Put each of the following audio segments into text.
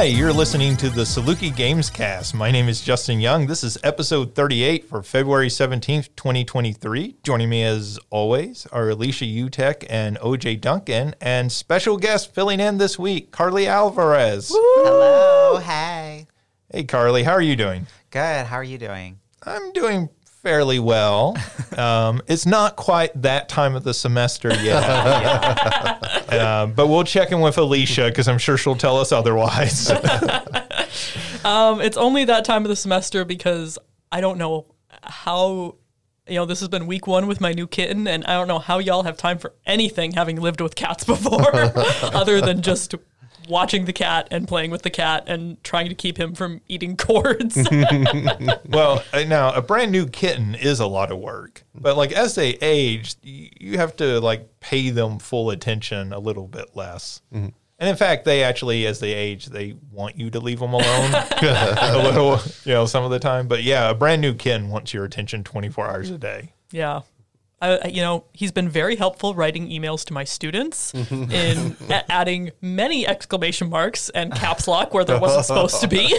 Hi, you're listening to the Saluki Games Cast. My name is Justin Young. This is episode 38 for February 17th, 2023. Joining me as always are Alicia Utecht and OJ Duncan, and special guest filling in this week, Carli Alvarez. Hello. Hey. Hey, Carli, how are you doing? Good. How are you doing? I'm doing fairly well. Um, it's not quite that time of the semester yet. Uh, but we'll check in with Alicia because I'm sure she'll tell us otherwise. Um, it's only that time of the semester because I don't know how. You know, this has been week one with my new kitten, and I don't know how y'all have time for anything having lived with cats before, other than just watching the cat and playing with the cat and trying to keep him from eating cords. well, uh, now a brand new kitten is a lot of work, but like as they age, you have to like pay them full attention a little bit less. And in fact, they actually, as they age, they want you to leave them alone a little, you know, some of the time. But yeah, a brand new kitten wants your attention 24 hours a day. Yeah. I, I- you know, he's been very helpful writing emails to my students in a- adding many exclamation marks and caps lock where there wasn't supposed to be.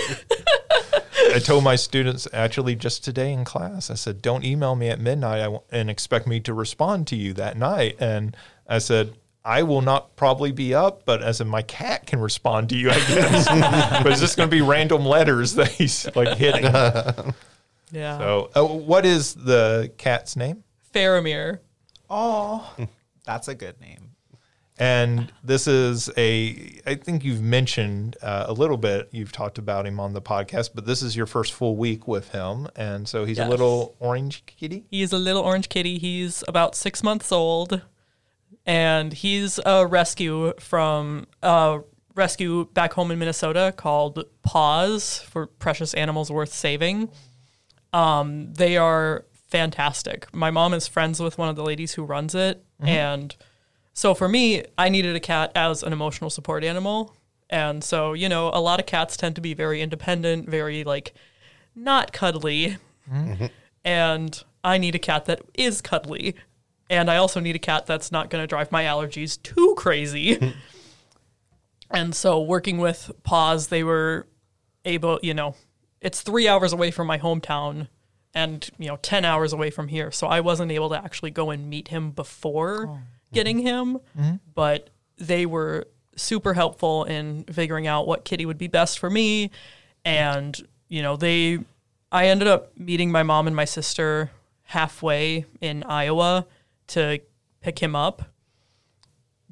I told my students actually just today in class, I said, don't email me at midnight I w- and expect me to respond to you that night. And I said, I will not probably be up, but as in my cat can respond to you, I guess. but it's just going to be random letters that he's like hitting. Yeah. So, uh, what is the cat's name? Faramir. Oh, that's a good name. And this is a, I think you've mentioned uh, a little bit, you've talked about him on the podcast, but this is your first full week with him. And so he's a little orange kitty. He's a little orange kitty. He's about six months old, and he's a rescue from a rescue back home in Minnesota called Paws for Precious Animals Worth Saving. Um, they are fantastic. My mom is friends with one of the ladies who runs it, mm-hmm. and so for me, I needed a cat as an emotional support animal. And so, you know, a lot of cats tend to be very independent, very like not cuddly mm-hmm. and I need a cat that is cuddly. And I also need a cat that's not going to drive my allergies too crazy. and so, working with Paws, they were able, you know, it's three hours away from my hometown and, you know, 10 hours away from here. So, I wasn't able to actually go and meet him before oh. getting mm-hmm. him, mm-hmm. but they were super helpful in figuring out what kitty would be best for me. And, you know, they, I ended up meeting my mom and my sister halfway in Iowa to pick him up.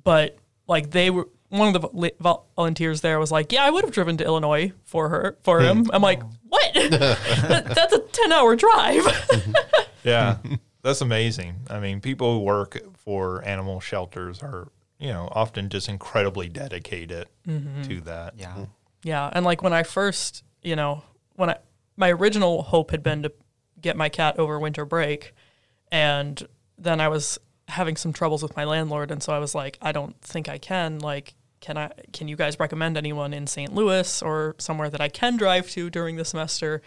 But like they were, one of the vol- vol- volunteers there was like, "Yeah, I would have driven to Illinois for her for hmm. him." I'm like, oh. "What? That- That's a ten hour drive." Yeah, that's amazing. I mean, people who work for animal shelters are, you know, often just incredibly dedicated mm-hmm. to that. Yeah. Yeah, and like when I first, you know, when I my original hope had been to get my cat over winter break, and then I was having some troubles with my landlord, and so I was like, I don't think I can. Like, can I? Can you guys recommend anyone in St. Louis or somewhere that I can drive to during the semester?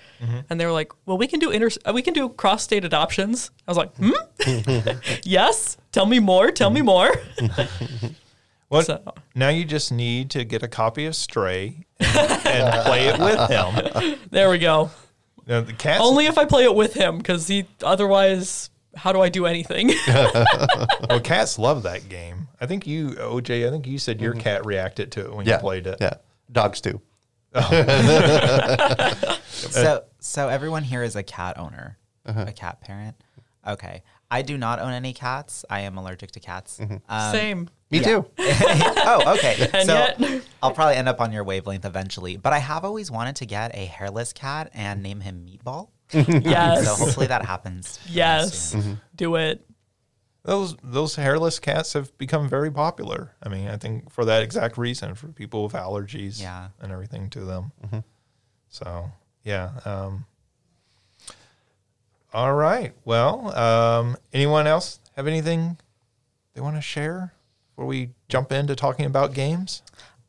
And they were like, Well, we can do inter- uh, we can do cross state adoptions. I was like, Hmm, yes. Tell me more. Tell me more. What? So- Now you just need to get a copy of Stray and, and play it with him. there we go. Now, the cats, Only if I play it with him, because he otherwise. How do I do anything? well, cats love that game. I think you, OJ, I think you said your mm-hmm. cat reacted to it when Yeah. you played it. Yeah. Dogs too. Oh. So, so everyone here is a cat owner, uh-huh. a cat parent. Okay. I do not own any cats. I am allergic to cats. Mm-hmm. Um, Same. Me Yeah. too. oh, okay. And so yet- I'll probably end up on your wavelength eventually. But I have always wanted to get a hairless cat and name him Meatball. Yes. So hopefully that happens. very yes. soon. Do it. Those those hairless cats have become very popular. I mean, I think for that exact reason, for people with allergies Yeah. and everything to them. So yeah. Um, all right. Well, um, anyone else have anything they want to share before we jump into talking about games?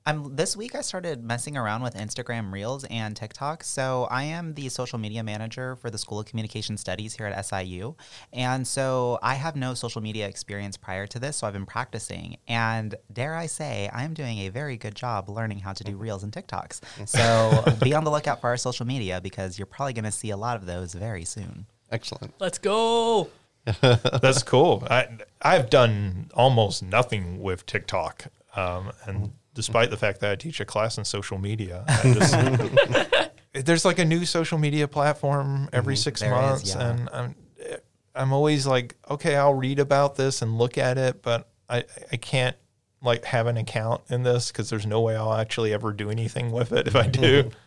I'm this week I started messing around with Instagram Reels and TikTok. So I am the social media manager for the School of Communication Studies here at SIU. And so I have no social media experience prior to this, so I've been practicing. And dare I say, I am doing a very good job learning how to do mm-hmm. Reels and TikToks. Mm-hmm. So be on the lookout for our social media because you're probably going to see a lot of those very soon. Excellent. Let's go. That's cool. I I've done almost nothing with TikTok, um, and mm-hmm. Despite the fact that I teach a class in social media, just, there's like a new social media platform mm-hmm. every six There is, months, yeah. and I'm I'm always like, okay, I'll read about this and look at it, but I I can't like have an account in this because there's no way I'll actually ever do anything with it if I do. Mm-hmm.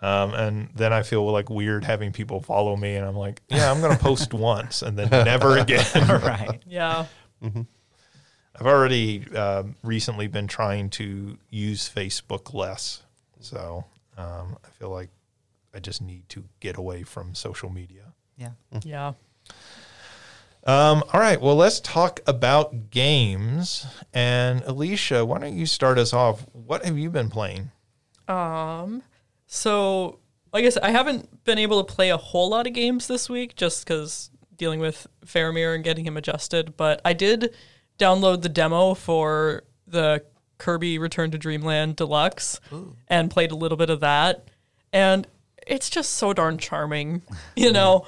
Um, and then I feel like weird having people follow me, and I'm like, yeah, I'm gonna post once and then never again. right. Yeah. Mm-hmm. I've already um, recently been trying to use Facebook less, so um, I feel like I just need to get away from social media. Yeah. Yeah. Um, all right, well, let's talk about games. And Alicia, why don't you start us off? What have you been playing? Um, so I guess I haven't been able to play a whole lot of games this week just because dealing with Faramir and getting him adjusted. But I did download the demo for the Kirby Return to Dreamland Deluxe and played a little bit of that. And it's just so darn charming. You know,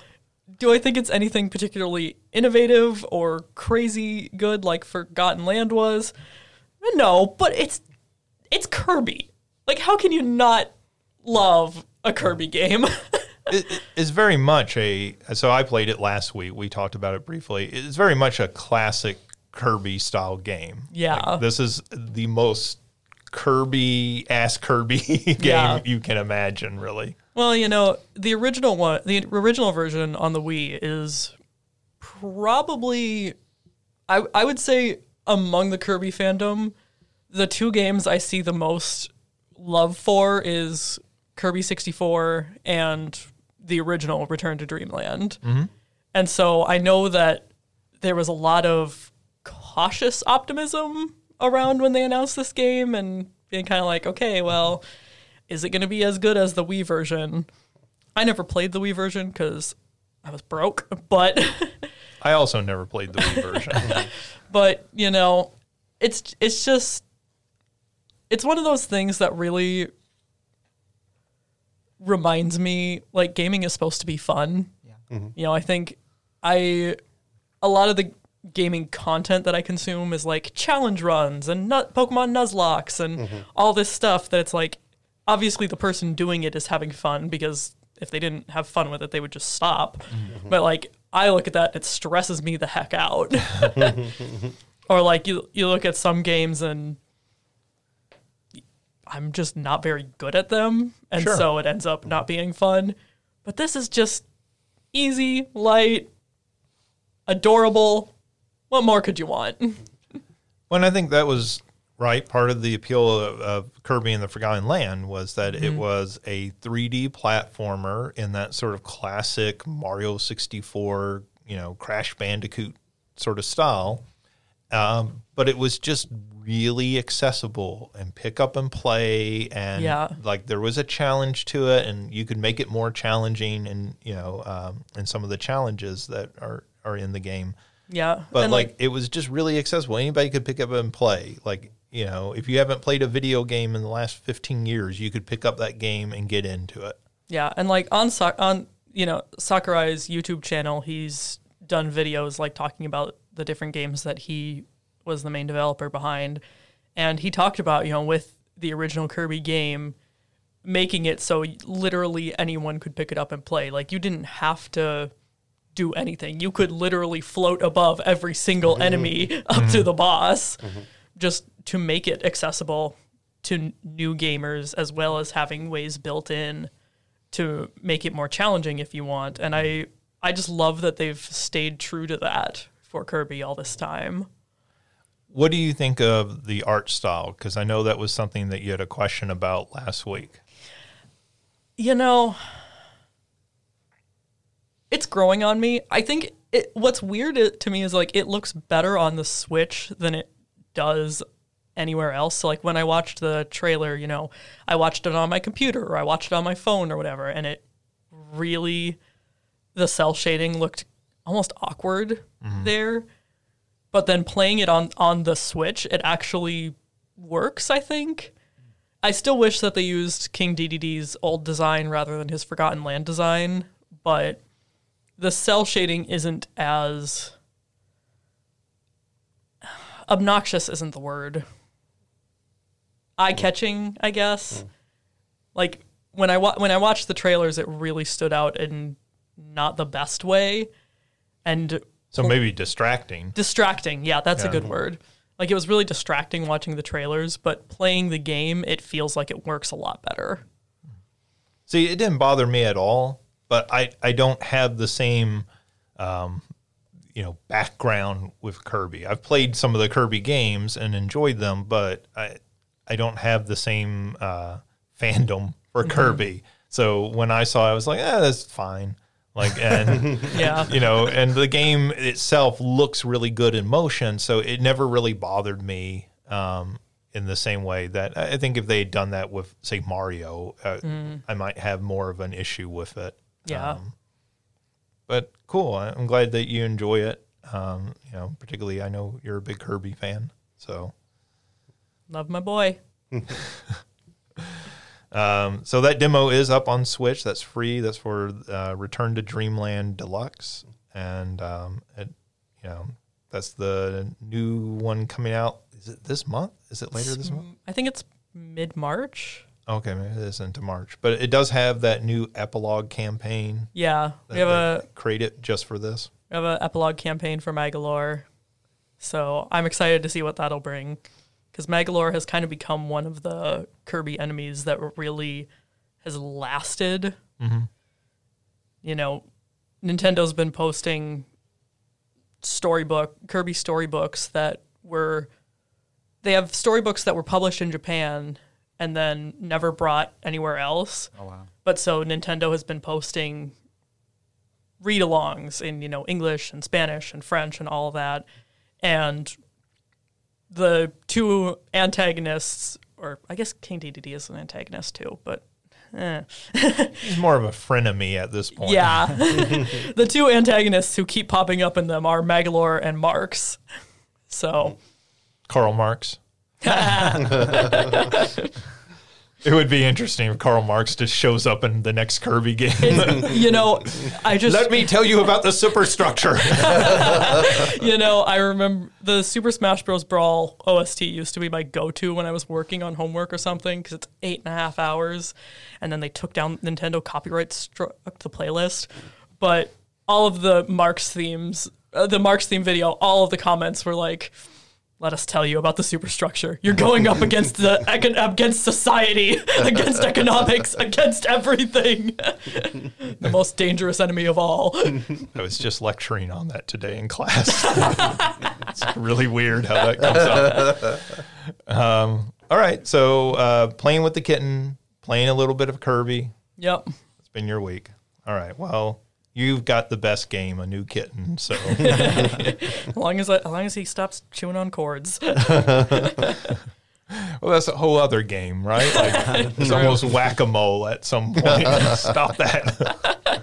do I think it's anything particularly innovative or crazy good like Forgotten Land was? No, but it's it's Kirby. Like, how can you not love a Kirby game? it, it's very much a. So I played it last week. We talked about it briefly. It's very much a classic Kirby style game. Yeah. Like, this is the most Kirby ass Kirby game Yeah. you can imagine. Really. well, you know, the original one, the original version on the Wii is probably, I I would say, among the Kirby fandom, the two games I see the most love for is Kirby 64 and the original Return to Dreamland. Mm-hmm. And so I know that there was a lot of cautious optimism around when they announced this game and being kind of like, okay, well, is it going to be as good as the Wii version? I never played the Wii version because I was broke, but I also never played the Wii version. but you know, it's it's just it's one of those things that really reminds me like gaming is supposed to be fun. Yeah. Mm-hmm. You know, I think I a lot of the gaming content that I consume is like challenge runs and nut Pokemon Nuzlockes and mm-hmm. all this stuff that it's like obviously the person doing it is having fun because if they didn't have fun with it they would just stop. Mm-hmm. But like I look at that it stresses me the heck out. or like you you look at some games and I'm just not very good at them and Sure. so it ends up not being fun. But this is just easy, light, adorable. What more could you want? Well, and I think that was right. Part of the appeal of, of Kirby and the Forgotten Land was that it was a 3D platformer in that sort of classic Mario 64, you know, Crash Bandicoot sort of style. Um, but it was just really accessible and pick up and play and Yeah. like there was a challenge to it and you could make it more challenging and you know um, and some of the challenges that are are in the game Yeah. but and like, it was just really accessible. Anybody could pick up and play. Like you know, if you haven't played a video game in the last fifteen years, you could pick up that game and get into it. Yeah, and like on on you know Sakurai's YouTube channel, he's done videos like talking about the different games that he was the main developer behind, and he talked about you know with the original Kirby game making it so literally anyone could pick it up and play. Like you didn't have to do anything. You could literally float above every single mm-hmm. enemy up to mm-hmm. the boss mm-hmm. just to make it accessible to n- new gamers as well as having ways built in to make it more challenging if you want. And I I just love that they've stayed true to that for Kirby all this time. What do you think of the art style? Because I know that was something that you had a question about last week. You know, it's growing on me. I think it, what's weird to me is like it looks better on the Switch than it does anywhere else. So like when I watched the trailer, you know, I watched it on my computer or I watched it on my phone or whatever, and it really the cel shading looked almost awkward mm-hmm. there. But then playing it on on the Switch, it actually works, I think. I still wish that they used King Dedede's old design rather than his Forgotten Land design, but the cel shading isn't as obnoxious isn't the word. Eye catching, I guess. Hmm. Like when I wa- when I watched the trailers, it really stood out in not the best way, and So maybe distracting. distracting. Yeah, that's a good word. Like it was really distracting watching the trailers, but playing the game, it feels like it works a lot better. See, it didn't bother me at all, but I, I don't have the same, um, you know, background with Kirby. I've played some of the Kirby games and enjoyed them, but I I don't have the same uh, fandom for Kirby. So when I saw, it, I was like, eh, that's fine. Like and Yeah. you know, and the game itself looks really good in motion, so it never really bothered me um, in the same way that I think if they had done that with, say, Mario, uh, I might have more of an issue with it. Yeah. Um, but cool. I'm glad that you enjoy it. Um, you know, particularly, I know you're a big Kirby fan, so. Love my boy. Um, so that demo is up on Switch. That's free. That's for uh, Return to Dreamland Deluxe, and um, it, you know that's the new one coming out. Is it this month? Is it later this month? I think it's mid March. Okay, maybe it is into March, but it does have that new epilogue campaign. Yeah, we have a create it just for this. we have an epilogue campaign for Magolor, so I'm excited to see what that'll bring. Because Magolor has kind of become one of the Kirby enemies that really has lasted. Mm-hmm. You know, Nintendo's been posting storybook Kirby storybooks that were they have storybooks that were published in Japan and then never brought anywhere else. Oh wow. But so Nintendo has been posting read-alongs in you know English and Spanish and French and all of that, and the two antagonists, or I guess King Dedede is an antagonist too, but eh. He's more of a frenemy at this point. yeah, the two antagonists who keep popping up in them are Magolor and Marx. So Karl Marx. it would be interesting if Karl Marx just shows up in the next Kirby game. you know, I just Let me tell you about the superstructure. you know, I remember the Super Smash Bros. Brawl OST used to be my go-to when I was working on homework or something because it's eight and a half hours, and then they took down Nintendo copyright struck the playlist. But all of the Marx themes, uh, the Marx theme video, all of the comments were like. Let us tell you about the superstructure. You're going up against the against society, against economics, against everything. the most dangerous enemy of all. I was just lecturing on that today in class. it's really weird how that comes up. Um, all right, so uh, playing with the kitten, playing a little bit of Kirby. Yep. It's been your week. All right, well, you've got the best game, a new kitten. So As long as as long as he stops chewing on cords. well, that's a whole other game, right? Like it's almost whack a mole at some point. Stop that.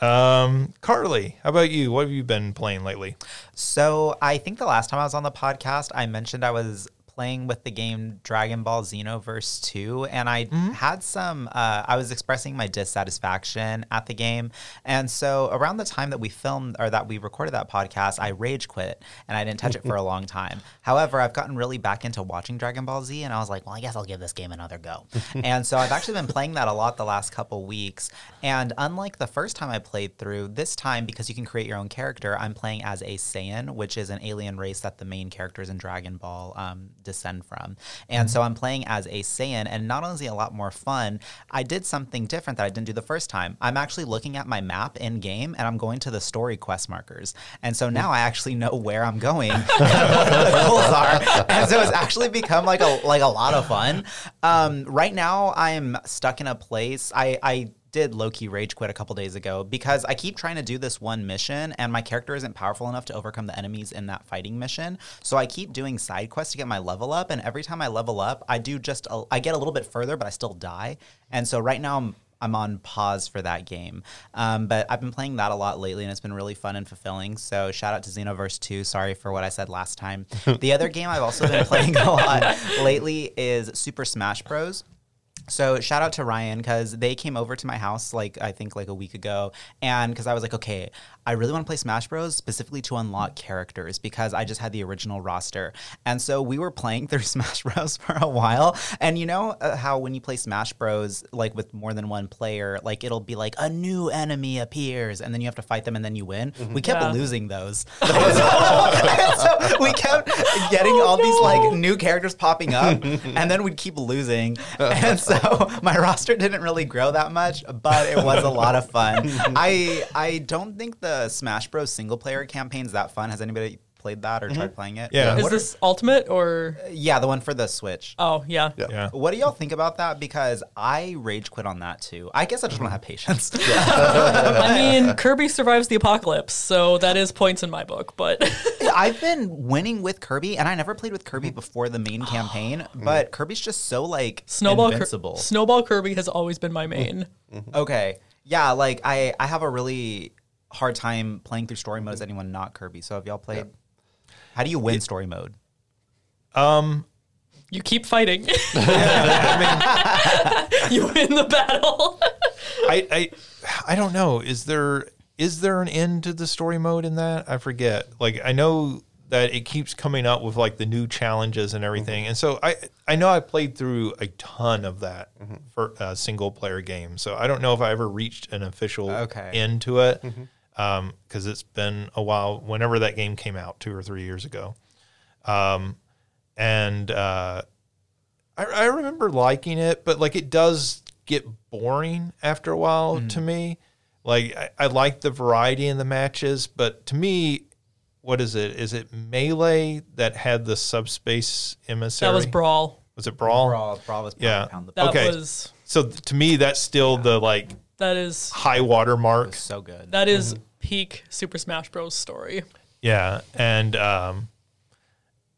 um, Carli, how about you? What have you been playing lately? So I think the last time I was on the podcast, I mentioned I was playing with the game Dragon Ball Xenoverse 2, and I had some, uh, I was expressing my dissatisfaction at the game. And so around the time that we filmed or that we recorded that podcast, I rage quit and I didn't touch it for a long time. However, I've gotten really back into watching Dragon Ball Z, and I was like, well, I guess I'll give this game another go. and so I've actually been playing that a lot the last couple weeks. And unlike the first time I played through, this time, because you can create your own character, I'm playing as a Saiyan, which is an alien race that the main characters in Dragon Ball um, descend from. And so I'm playing as a Saiyan, and not only is it a lot more fun, I did something different that I didn't do the first time. I'm actually looking at my map in game, and I'm going to the story quest markers. And so now I actually know where I'm going, what the goals are, and so it's actually become like a like a lot of fun. Um, right now, I'm stuck in a place. I I did low key rage quit a couple days ago because I keep trying to do this one mission and my character isn't powerful enough to overcome the enemies in that fighting mission. So I keep doing side quests to get my level up, and every time I level up, I do just a, I get a little bit further, but I still die. And so right now I'm I'm on pause for that game. Um, but I've been playing that a lot lately, and it's been really fun and fulfilling. So shout out to Xenoverse 2. Sorry for what I said last time. the other game I've also been playing a lot lately is Super Smash Bros. So shout out to Ryan because they came over to my house like I think like a week ago, and because I was like, okay, I really want to play Smash Bros. specifically to unlock characters because I just had the original roster, and so we were playing through Smash Bros. for a while. And you know uh, how when you play Smash Bros. like with more than one player, like it'll be like a new enemy appears, and then you have to fight them, and then you win. We kept Yeah. losing those, so we kept getting all these like new characters popping up, and then we'd keep losing. And so my roster didn't really grow that much, but it was a lot of fun. I I don't think the Smash Bros. single player campaign's that fun. Has anybody played that or tried mm-hmm. playing it? Yeah. Is What are- this ultimate or? Uh, yeah, the one for the Switch. Oh yeah. Yeah. What do y'all think about that? Because I rage quit on that too. I guess I just don't have patience. I mean, Kirby survives the apocalypse, so that is points in my book. But I've been winning with Kirby, and I never played with Kirby mm-hmm. before the main campaign. Mm-hmm. But Kirby's just so like Snowball, Kir- invincible. Snowball Kirby has always been my main. Okay. Yeah, like I I have a really hard time playing through story mode as anyone not Kirby. So have y'all played? How do you win story mode? Um, you keep fighting. you win the battle. I, I I don't know. Is there is there an end to the story mode in that? I forget. Like I know that it keeps coming up with like the new challenges and everything. Mm-hmm. And so I I know I played through a ton of that mm-hmm. for a single player game. So I don't know if I ever reached an official Okay. end to it. Mm-hmm. Um, cuz it's been a while whenever that game came out 2 or 3 years ago. Um and uh I, I remember liking it, but like it does get boring after a while to me. Like I, I like the variety in the matches, but to me, what is it? Is it melee that had the subspace emissary? That was Brawl. Was it brawl? Brawl, Brawl was Yeah. pound the That Okay. was So th- to me, that's still the like that is high water mark. so good. that is peak Super Smash Bros. story. Yeah, and um,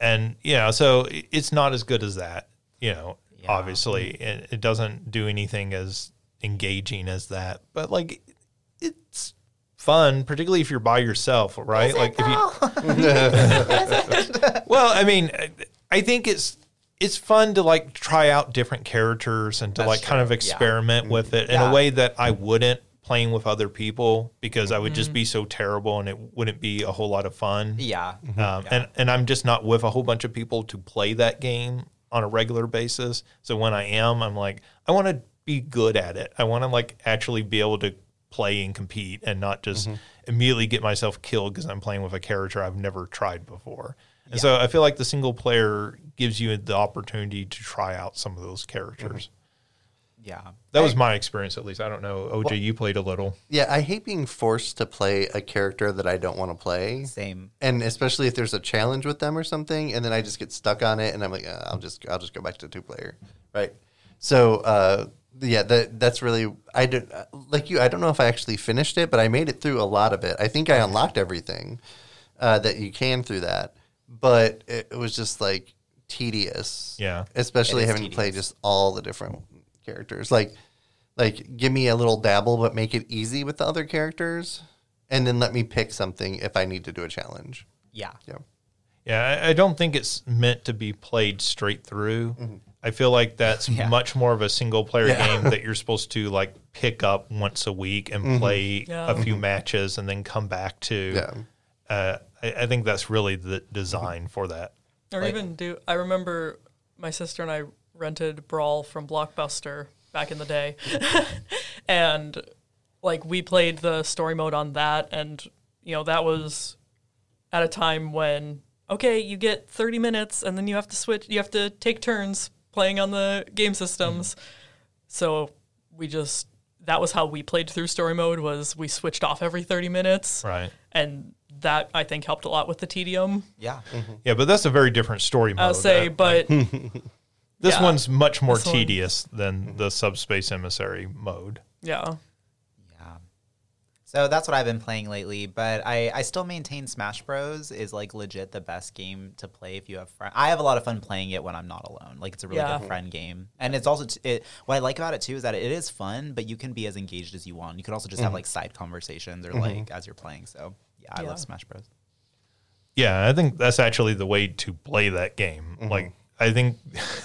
and yeah, so it's not as good as that. You know, Yeah. obviously, it, it doesn't do anything as engaging as that. But like, it's fun, particularly if you're by yourself, right? like if you. well, I mean, I- I think it's it's fun to like try out different characters and to That's like kind of true, yeah. experiment mm-hmm. with it in Yeah. a way that I wouldn't playing with other people because I would just be mm-hmm. so terrible and it wouldn't be a whole lot of fun. yeah. Um, mm-hmm. and and I'm just not with a whole bunch of people to play that game on a regular basis. So when I am, I'm like, I want to be good at it. I want to like actually be able to play and compete and not just immediately get myself killed because I'm playing with a character I've never tried before. And so I feel like the single player gives you the opportunity to try out some of those characters. Yeah. That was my experience, at least. I don't know. OJ, you played a little. Yeah, I hate being forced to play a character that I don't want to play. Same. And especially if there's a challenge with them or something, and then I just get stuck on it, and I'm like, uh, I'll just I'll just go back to two player, right? So uh, yeah, that that's really I did uh, like you. I don't know if I actually finished it, but I made it through a lot of it. I think I unlocked everything uh, that you can through that, but it, it was just like tedious. Yeah. especially It is having to play just all the different characters. Like like give me a little dabble, but make it easy with the other characters, and then let me pick something if I need to do a challenge. Yeah. Yeah. Yeah, I, I don't think it's meant to be played straight through. Mm-hmm. I feel like that's Yeah. much more of a single player Yeah. game that you're supposed to like pick up once a week and mm-hmm. play Yeah. a few mm-hmm. matches and then come back to. Yeah. Uh, I, I think that's really the design for that. Or even do I remember my sister and I rented Brawl from Blockbuster back in the day. and like we played the story mode on that and you know that was at a time when okay, you get 30 minutes and then you have to switch you have to take turns playing on the game systems. Mm-hmm. So we just that was how we played through story mode was we switched off every 30 minutes Right. and that I think helped a lot with the tedium. Yeah. Mm-hmm. Yeah, but that's a very different story mode. I'll say, Uh, but this yeah. one's much more This one- tedious than mm-hmm. the subspace emissary mode. Yeah. Yeah. So that's what I've been playing lately, but I, I still maintain Smash Bros is like legit the best game to play if you have friends. I have a lot of fun playing it when I'm not alone. Like it's a really Yeah. good mm-hmm. friend game, and it's also t- it. What I like about it too is that it is fun, but you can be as engaged as you want. You can also just have like side conversations or like as you're playing. So yeah, I Yeah. love Smash Bros. Yeah, I think that's actually the way to play that game. Mm-hmm. Like, I think,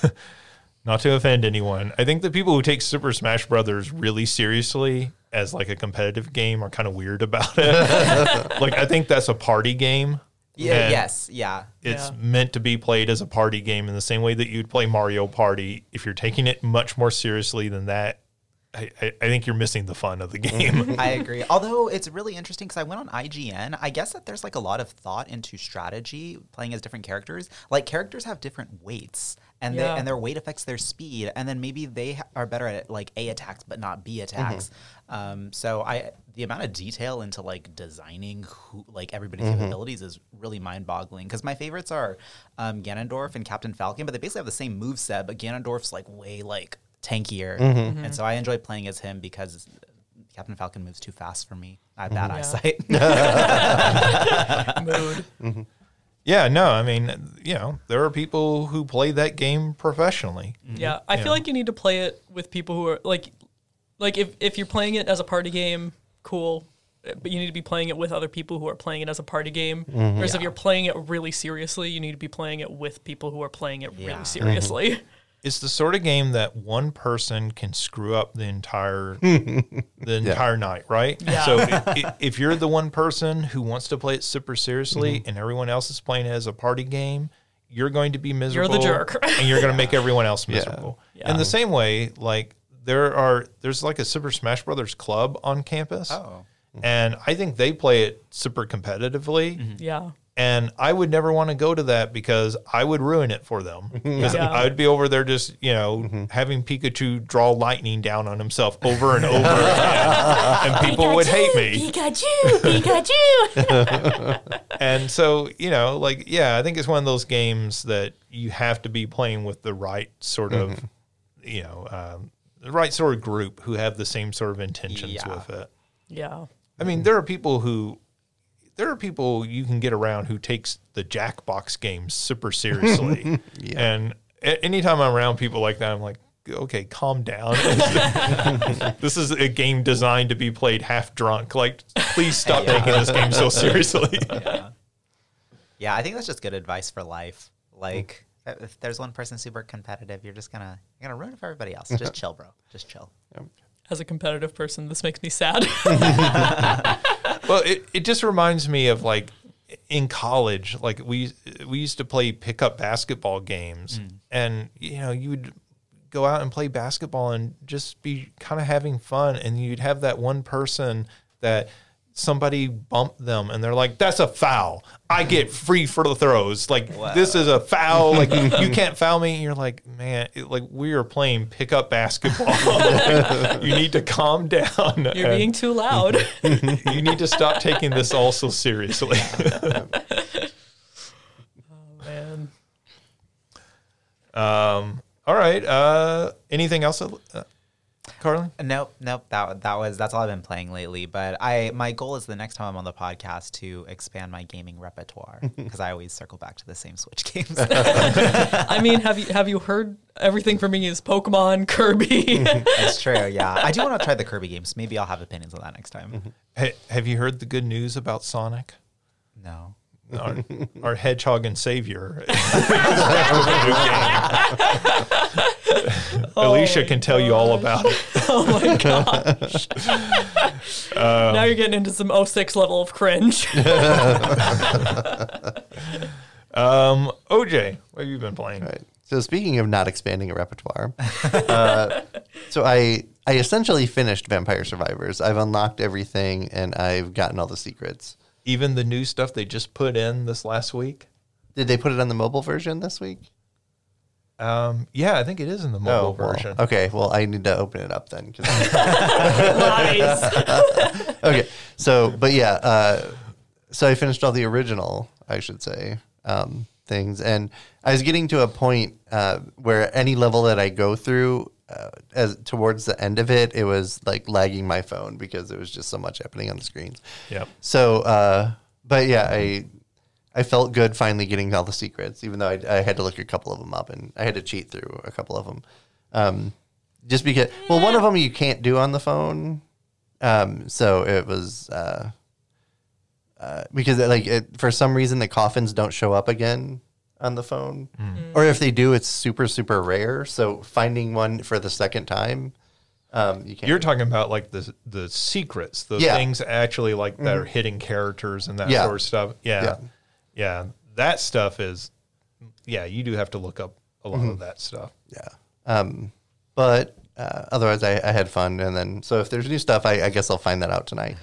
not to offend anyone, I think the people who take Super Smash Brothers really seriously as like a competitive game are kind of weird about it. like, I think that's a party game. Yeah. Yes. Yeah. It's Yeah. meant to be played as a party game in the same way that you'd play Mario Party. If you're taking it much more seriously than that, I, I, I think you're missing the fun of the game. I agree. Although it's really interesting because I went on IGN. I guess that there's like a lot of thought into strategy playing as different characters. Like characters have different weights, and Yeah. they, and their weight affects their speed. And then maybe they ha- are better at like A attacks but not B attacks. Um, so I the amount of detail into like designing who like everybody's capabilities is really mind boggling. Because my favorites are um, Ganondorf and Captain Falcon, but they basically have the same move set. But Ganondorf's like way like tankier, mm-hmm. and mm-hmm. so I enjoy playing as him because Captain Falcon moves too fast for me. I have bad mm-hmm. eyesight. Mood. yeah, no, I mean, you know, there are people who play that game professionally. Yeah, I feel like you need to play it with people who are like, like if if you're playing it as a party game, cool. But you need to be playing it with other people who are playing it as a party game. Whereas if you're playing it really seriously, you need to be playing it with people who are playing it Yeah. really seriously. It's the sort of game that one person can screw up the entire the entire night, right? Yeah. So i- i- if you're the one person who wants to play it super seriously Mm-hmm. and everyone else is playing it as a party game, you're going to be miserable. You're the jerk. and you're going to make everyone else miserable. Yeah. In the same way, like there are there's like a Super Smash Brothers club on campus. Oh. And I think they play it super competitively. yeah. And I would never want to go to that because I would ruin it for them. 'Cause Yeah. I would be over there just, you know, having Pikachu draw lightning down on himself over and over again. And people would hate me. Pikachu, Pikachu. And so, you know, like, yeah, I think it's one of those games that you have to be playing with the right sort of, you know, um, the right sort of group who have the same sort of intentions Yeah. with it. yeah. I mean, there are people who there are people you can get around who takes the Jackbox games super seriously. And a- anytime I'm around people like that, I'm like, okay, calm down. this is a game designed to be played half drunk. Like, please stop taking this game so seriously. Yeah, I think that's just good advice for life. Like, mm-hmm. if there's one person super competitive, you're just gonna you're gonna ruin it for everybody else. Just chill, bro. Just chill. As a competitive person, this makes me sad. Well, it, it just reminds me of like in college, like we we used to play pickup basketball games, mm. and you know you would go out and play basketball and just be kind of having fun, and you'd have that one person that somebody bumped them and they're like that's a foul i get free for the throws like this is a foul like you can't foul me and you're like man it, like we are playing pickup basketball you need to calm down You're being too loud. you need to stop taking this all so seriously. Oh, man. um, all right. Uh, anything else, uh, Carli? Uh, nope, nope. That that was that's all I've been playing lately. But I my goal is the next time I'm on the podcast to expand my gaming repertoire because I always circle back to the same Switch games. I mean, have you have you heard everything for me is Pokemon, Kirby? That's true. Yeah, I do want to try the Kirby games. Maybe I'll have opinions on that next time. Mm-hmm. Ha- have you heard the good news about Sonic? No. Our, our hedgehog and savior. Alicia can tell you all about it. oh my gosh. now you're getting into some 06 level of cringe. Um, OJ, what have you been playing? Right. So speaking of not expanding a repertoire, uh, so I I essentially finished Vampire Survivors. I've unlocked everything and I've gotten all the secrets. Even the new stuff they just put in this last week? Did they put it on the mobile version this week? Um, yeah, I think it is in the mobile well, version. Okay, well I need to open it up then. Lies. okay, so but yeah, uh, so I finished all the original, I should say, um, things, and I was getting to a point uh, where any level that I go through, uh, as towards the end of it, it was like lagging my phone because there was just so much happening on the screens. Yeah. So, uh, but yeah, I I felt good finally getting all the secrets, even though I, I had to look a couple of them up and I had to cheat through a couple of them. Um, just because, well, one of them you can't do on the phone. Um, so it was uh, uh, because like it, for some reason the coffins don't show up again on the phone, or if they do, it's super super rare. So finding one for the second time, um, you can't. You're talking about like the the secrets, the Yeah. things actually like that are hidden characters and that Yeah. sort of stuff. Yeah. Yeah. Yeah, That stuff is, yeah. You do have to look up a lot of that stuff. Yeah. Um, but uh, otherwise, I, I had fun. And then, so if there's new stuff, I, I guess I'll find that out tonight.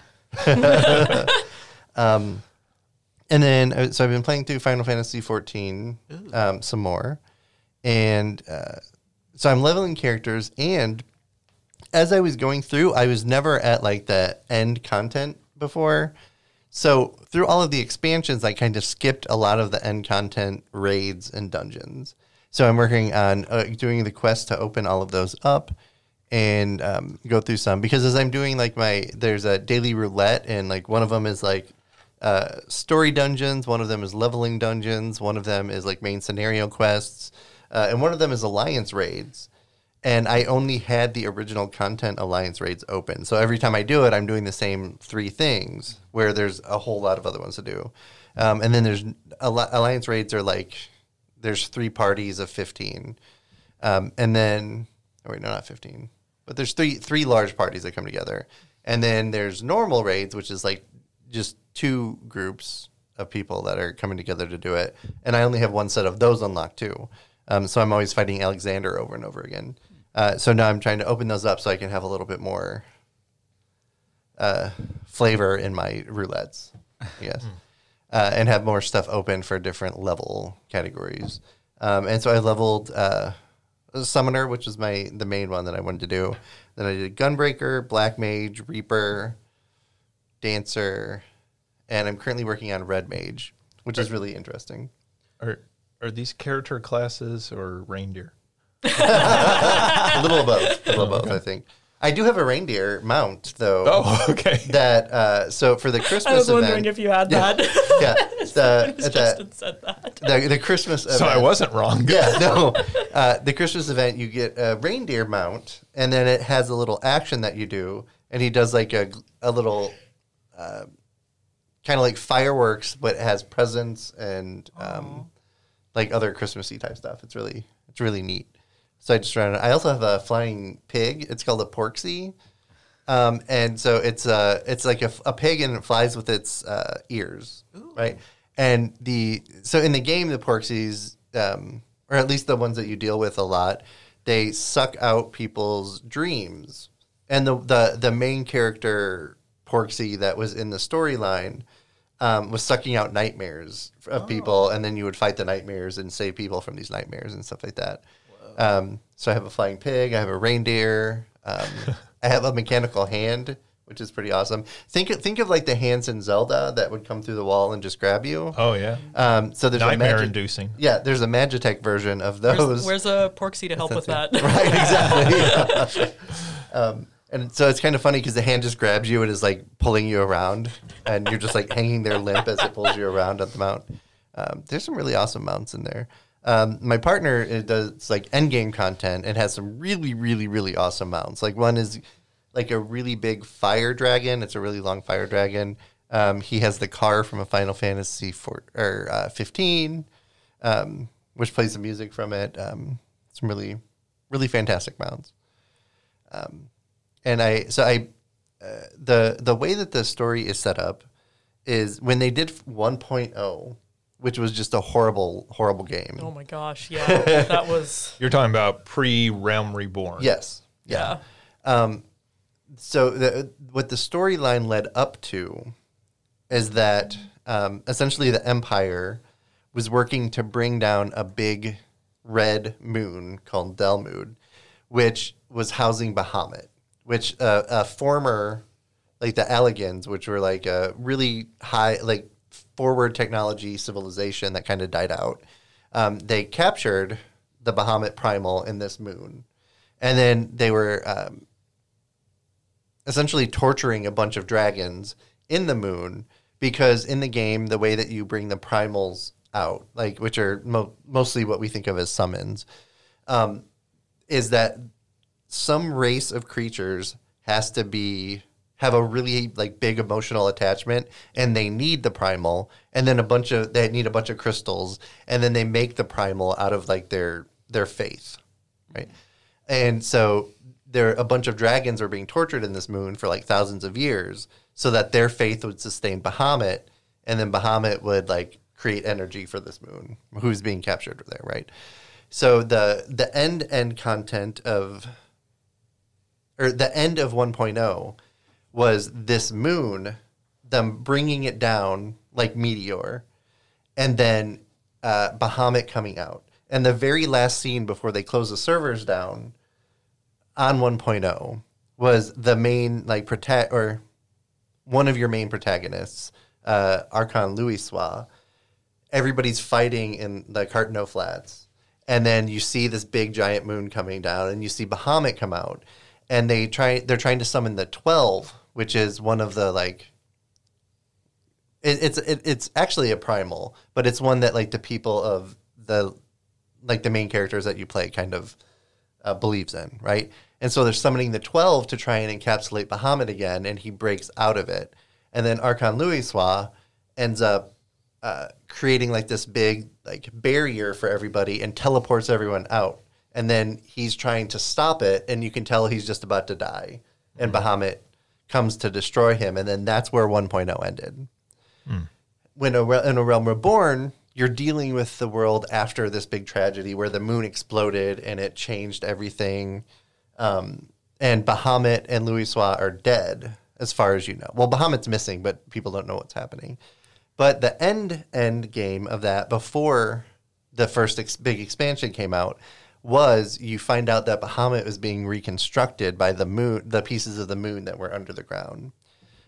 um, and then, uh, so I've been playing through Final Fantasy 14 um, some more. And uh, so I'm leveling characters. And as I was going through, I was never at like the end content before. So through all of the expansions, I kind of skipped a lot of the end content raids and dungeons. So I'm working on uh, doing the quest to open all of those up and um, go through some because as I'm doing like my there's a daily roulette and like one of them is like uh, story dungeons, one of them is leveling dungeons, one of them is like main scenario quests, uh, and one of them is alliance raids and I only had the original content alliance raids open. So every time I do it, I'm doing the same three things where there's a whole lot of other ones to do. Um, and then there's alliance raids are like there's three parties of 15. Um, and then oh wait, no, not 15. But there's three three large parties that come together. And then there's normal raids, which is like just two groups of people that are coming together to do it. And I only have one set of those unlocked too. Um, so I'm always fighting Alexander over and over again. Uh, so now I'm trying to open those up so I can have a little bit more uh, flavor in my roulettes, I guess, uh, and have more stuff open for different level categories. Um, and so I leveled uh, Summoner, which is my the main one that I wanted to do. Then I did Gunbreaker, Black Mage, Reaper, Dancer, and I'm currently working on Red Mage, which is really interesting. Are are these character classes or reindeer? A little of both. A little of both, I think. I do have a reindeer mount though. Oh, okay. That uh, so for the Christmas I was event. wondering if you had that. yeah, the, Justin the, said that. the the Christmas. Event, so I wasn't wrong. Yeah, no. Uh, the Christmas event, you get a reindeer mount, and then it has a little action that you do, and he does like a a little, uh, kind of like fireworks, but it has presents and um, like other Christmassy type stuff. It's really it's really neat. So I just ran it. I also have a flying pig. It's called a porxie. Um, and so it's a it's like a, a pig and it flies with its uh, ears, right? And the so in the game the porxies, um, or at least the ones that you deal with a lot, they suck out people's dreams. And the the the main character porxie that was in the storyline um, was sucking out nightmares of people, and then you would fight the nightmares and save people from these nightmares and stuff like that. Um, so I have a flying pig, I have a reindeer, um, I have a mechanical hand, which is pretty awesome. Think think of like the hands in Zelda that would come through the wall and just grab you. Oh yeah. Um, so there's a Nightmare magi- inducing. Yeah, there's a Magitech version of those. Where's, where's a Porxie to help with that? right, exactly. um, and so it's kind of funny because the hand just grabs you and is like pulling you around, and you're just like hanging there limp as it pulls you around on the mount. Um, there's some really awesome mounts in there. Um, my partner it does like end game content and has some really, really, really awesome mounts. Like one is like a really big fire dragon. It's a really long fire dragon. Um, he has the car from a Final Fantasy four, or uh, 15, um, which plays the music from it. Um, some really, really fantastic mounts. Um, and I so I uh, the the way that the story is set up is when they did 1.0, which was just a horrible, horrible game. Oh my gosh, yeah, that was You're talking about pre Realm Reborn. Yes. Yeah. Um, so the, what the storyline led up to is that um, essentially the Empire was working to bring down a big red moon called Dalamud, which was housing Bahamut, which uh, a former like the Allagans, which were like a really high like forward technology civilization that kind of died out. Um, they captured the Bahamut primal in this moon and then they were um, essentially torturing a bunch of dragons in the moon because in the game the way that you bring the primals out like which are mo- mostly what we think of as summons um, is that some race of creatures has to be have a really like big emotional attachment and they need the primal and then a bunch of they need a bunch of crystals and then they make the primal out of like their their faith right? And so there a bunch of dragons are being tortured in this moon for like thousands of years so that their faith would sustain Bahamut and then Bahamut would like create energy for this moon who's being captured there right? So the the end end content of or the end of 1.0 was this moon them bringing it down like meteor and then uh, Bahamut coming out. And the very last scene before they close the servers down on 1.0 was the main like protect or one of your main protagonists, uh, Archon Louisoix. Everybody's fighting in the Carteneau Flats, and then you see this big giant moon coming down, and you see Bahamut come out, and they try they're trying to summon the twelve, which is one of the like. It, it's it, it's actually a primal, but it's one that like the people of the like the main characters that you play kind of uh, believes in, right? And so they're summoning the 12 to try and encapsulate Bahamut again, and he breaks out of it. And then Archon Louisoix ends up uh, creating like this big like barrier for everybody and teleports everyone out. And then he's trying to stop it, and you can tell he's just about to die. And Bahamut comes to destroy him, and then that's where 1.0 ended. When a, Re- in a Realm Reborn, you're dealing with the world after this big tragedy where the moon exploded and it changed everything. Um, and Bahamut and Louisoix are dead, as far as you know. Well, Bahamut's missing, but people don't know what's happening. But the end end game of that, before the first ex- big expansion came out, was you find out that Bahamut was being reconstructed by the moon, the pieces of the moon that were under the ground.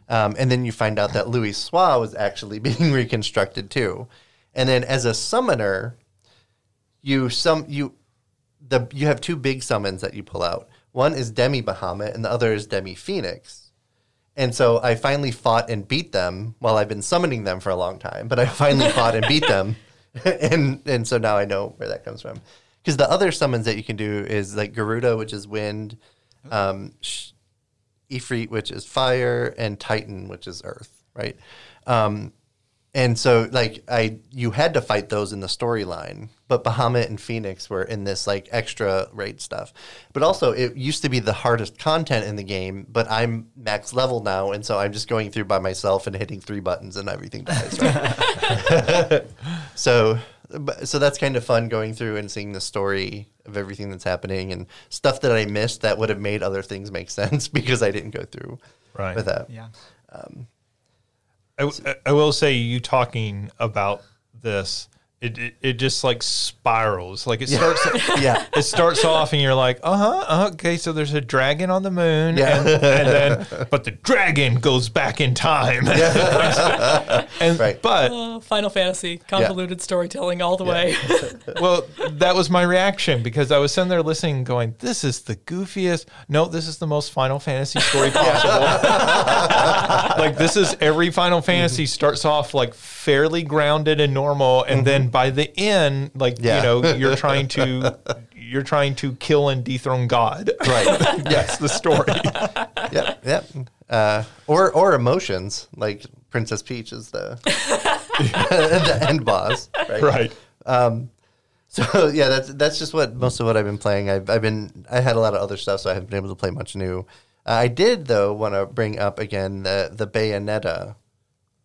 Um, and then you find out that Louisoix was actually being reconstructed too. And then as a summoner, you some you the you have two big summons that you pull out. One is Demi Bahamut and the other is Demi Phoenix. And so I finally fought and beat them. Well, I've been summoning them for a long time, but I finally fought and beat them. and and so now I know where that comes from. Because the other summons that you can do is like Garuda, which is wind, um, Sh- Ifrit, which is fire, and Titan, which is earth, right? Um, and so like I you had to fight those in the storyline, but Bahamut and Phoenix were in this like extra raid stuff. But also it used to be the hardest content in the game, but I'm max level now, and so I'm just going through by myself and hitting three buttons and everything dies. Right? so but- so that's kind of fun going through and seeing the story of everything that's happening and stuff that I missed that would have made other things make sense because I didn't go through Right. with that. Yeah. Um, I, w- I will say you talking about this, it, it, it just like spirals. Like it starts Yeah. it starts off and you're like, uh huh, okay, so there's a dragon on the moon, Yeah. and, and then but the dragon goes back in time, and Right. but Uh, Final Fantasy, convoluted storytelling all the way. well, that was my reaction because I was sitting there listening, going, "This is the goofiest." No, this is the most Final Fantasy story possible. like this is every Final Fantasy starts off like fairly grounded and normal, and then by the end, like Yeah. you know, you're trying to you're trying to kill and dethrone God. Right. That's the story. yep, yep. Uh, or or emotions like Princess Peach is the the end boss, right? right. So yeah, that's that's just what most of what I've been playing. I've I've been I had a lot of other stuff, so I haven't been able to play much new. Uh, I did though want to bring up again the the Bayonetta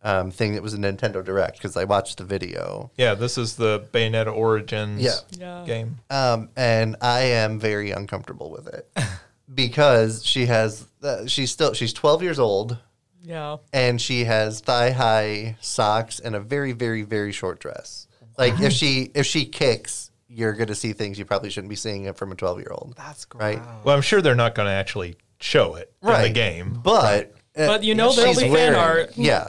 um, thing that was a Nintendo Direct because I watched the video. Yeah, this is the Bayonetta Origins Yeah. Yeah. game. Um, and I am very uncomfortable with it because she has uh, she's still she's 12 years old Yeah. and she has thigh high socks and a very very very short dress. Like if she if she kicks, you're going to see things you probably shouldn't be seeing from a 12 year old. That's gross. Right. Well, I'm sure they're not going to actually show it in the game. But uh, But you know there'll she's be fan art. Yeah.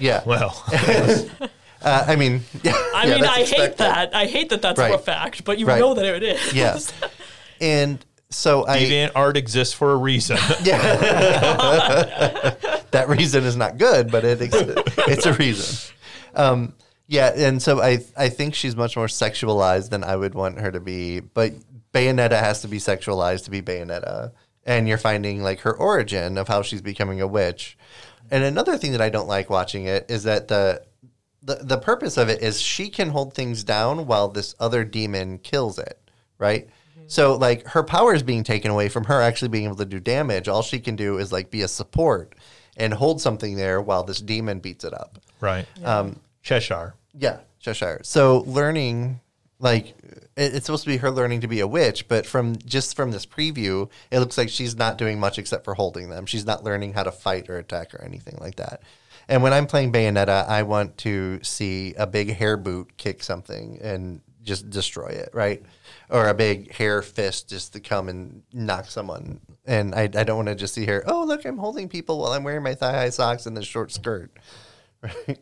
Yeah. Well, Uh, I mean, yeah. I yeah, mean, that's I hate that. I hate that that's Right. a fact, but you Right. know that it is. Yeah. and so I DeviantArt exists for a reason. yeah. that reason is not good, but it exists. it's a reason. Um, yeah, and so I I think she's much more sexualized than I would want her to be. But Bayonetta has to be sexualized to be Bayonetta, and you're finding like her origin of how she's becoming a witch. And another thing that I don't like watching it is that the the, the purpose of it is she can hold things down while this other demon kills it, right? So like her power is being taken away from her actually being able to do damage. All she can do is like be a support and hold something there while this demon beats it up. right. Um, Cheshire. Yeah, Cheshire. So learning, like, it, it's supposed to be her learning to be a witch, but from just from this preview, it looks like she's not doing much except for holding them. She's not learning how to fight or attack or anything like that. And when I'm playing Bayonetta, I want to see a big hair boot kick something and just destroy it, right? Or a big hair fist just to come and knock someone. And I, I don't want to just see her, oh, look, I'm holding people while I'm wearing my thigh high socks and this short skirt, right?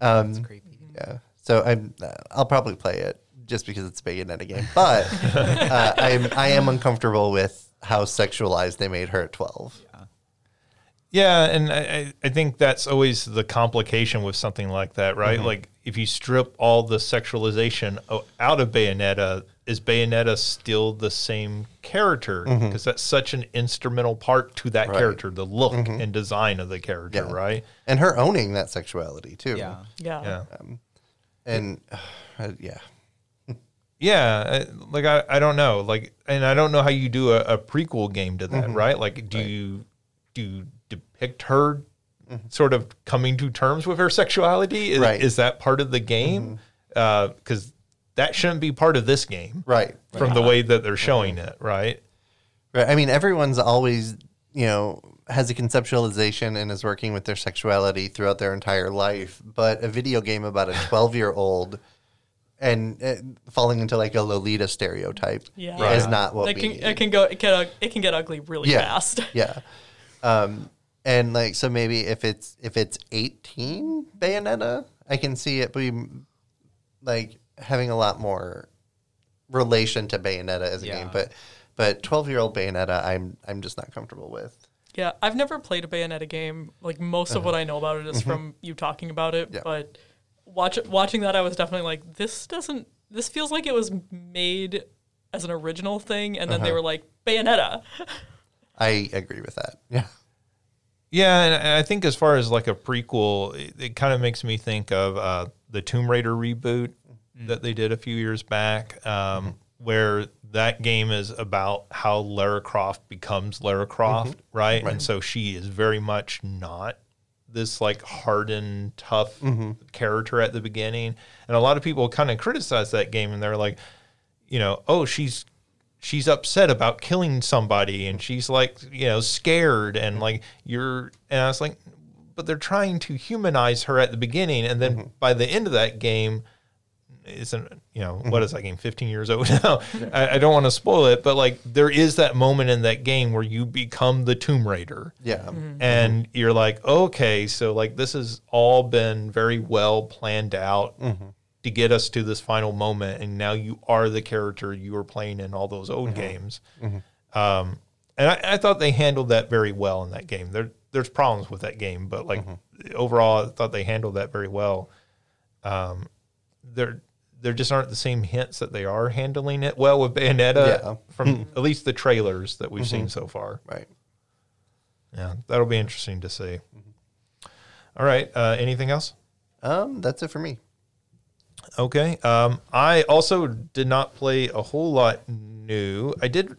Um, Creepy. yeah. So I'm uh, I'll probably play it just because it's a Bayonetta game, but uh, I'm I am uncomfortable with how sexualized they made her at 12. Yeah, yeah and I, I- I think that's always the complication with something like that, right? Like if you strip all the sexualization out of Bayonetta, is Bayonetta still the same character? Because that's such an instrumental part to that Right. character, the look and design of the character, Yeah. right? And her owning that sexuality too. Yeah. Yeah. Yeah. And uh, yeah. Yeah, uh, like I, I don't know, like, and I don't know how you do a, a prequel game to that, mm-hmm. right? Like, do you do you depict her mm-hmm. sort of coming to terms with her sexuality? Is, Right. is that part of the game? Mm-hmm. Uh, because that shouldn't be part of this game, Right. From the way that they're showing it, right? Right. I mean, everyone's always, you know, has a conceptualization and is working with their sexuality throughout their entire life. But a video game about a 12 year old and uh, falling into like a Lolita stereotype Yeah. is not what It we can, need. it can go it can, it can get ugly really yeah. fast. yeah. Um, and like, so maybe if it's, if it's 18 Bayonetta, I can see it be like having a lot more relation to Bayonetta as a Yeah. game. But, but 12 year old Bayonetta, I'm, I'm just not comfortable with. Yeah, I've never played a Bayonetta game. Like most of what I know about it is from you talking about it. Yeah. But watch watching that, I was definitely like, this doesn't. This feels like it was made as an original thing, and then they were like Bayonetta. I agree with that. Yeah. Yeah, and I think as far as like a prequel, it, it kind of makes me think of uh, the Tomb Raider reboot that they did a few years back, um, where that game is about how Lara Croft becomes Lara Croft, right? And so she is very much not this like hardened, tough mm-hmm. character at the beginning, and a lot of people kind of criticize that game, and they're like, you know, oh, she's she's upset about killing somebody and she's like you know scared and mm-hmm. like you're and i was like but they're trying to humanize her at the beginning and then mm-hmm. by the end of that game isn't you know what mm-hmm. is that game 15 years old now? I, I don't want to spoil it but like there is that moment in that game where you become the tomb raider. Yeah. Mm-hmm. and you're like okay so like this has all been very well planned out mm-hmm. to get us to this final moment and now you are the character you were playing in all those old games. Um, and I, I thought they handled that very well in that game. There, there's problems with that game but like overall i thought they handled that very well. Um, there there just aren't the same hints that they are handling it well with bayonetta Yeah. from at least the trailers that we've seen so far Right. yeah, that'll be interesting to see. All right. Uh, anything else? Um, that's it for me. Okay. Um, I also did not play a whole lot new. I did.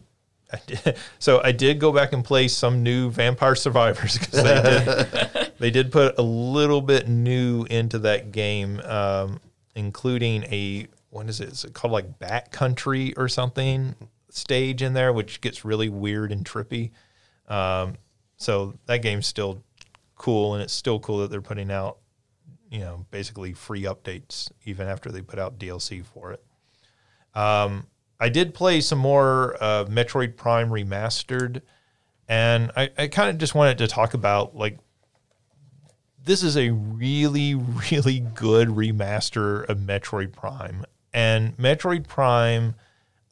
I did so I did go back and play some new Vampire Survivors because they did, they did put a little bit new into that game, um, including a what is it? Is it called like Backcountry or something stage in there, which gets really weird and trippy. Um, so that game's still cool, and it's still cool that they're putting out, you know, basically free updates even after they put out DLC for it. Um, I did play some more uh, Metroid Prime Remastered, and I, I kind of just wanted to talk about like this is a really, really good remaster of Metroid Prime. And Metroid Prime,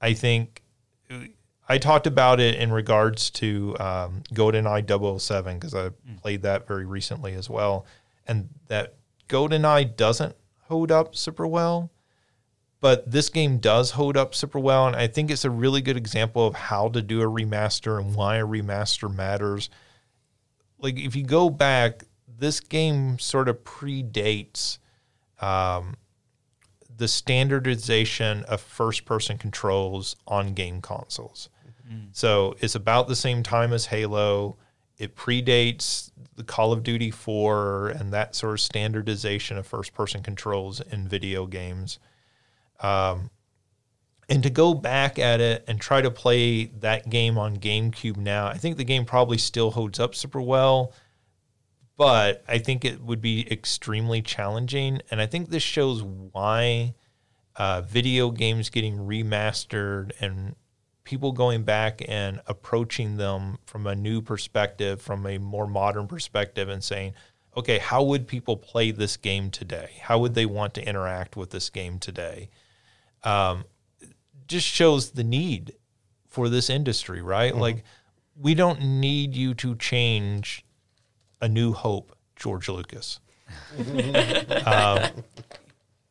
I think I talked about it in regards to um, GoldenEye 007 because I played that very recently as well, and that GoldenEye doesn't hold up super well, but this game does hold up super well, and I think it's a really good example of how to do a remaster and why a remaster matters. Like if you go back, this game sort of predates um, the standardization of first person controls on game consoles. So it's about the same time as Halo. It predates the Call of Duty 4 and that sort of standardization of first person controls in video games. Um, and to go back at it and try to play that game on GameCube now, I think the game probably still holds up super well, but I think it would be extremely challenging. And I think this shows why uh, video games getting remastered and people going back and approaching them from a new perspective, from a more modern perspective, and saying, okay, how would people play this game today? How would they want to interact with this game today? Um, just shows the need for this industry, right? Like, we don't need you to change a new hope, George Lucas. um,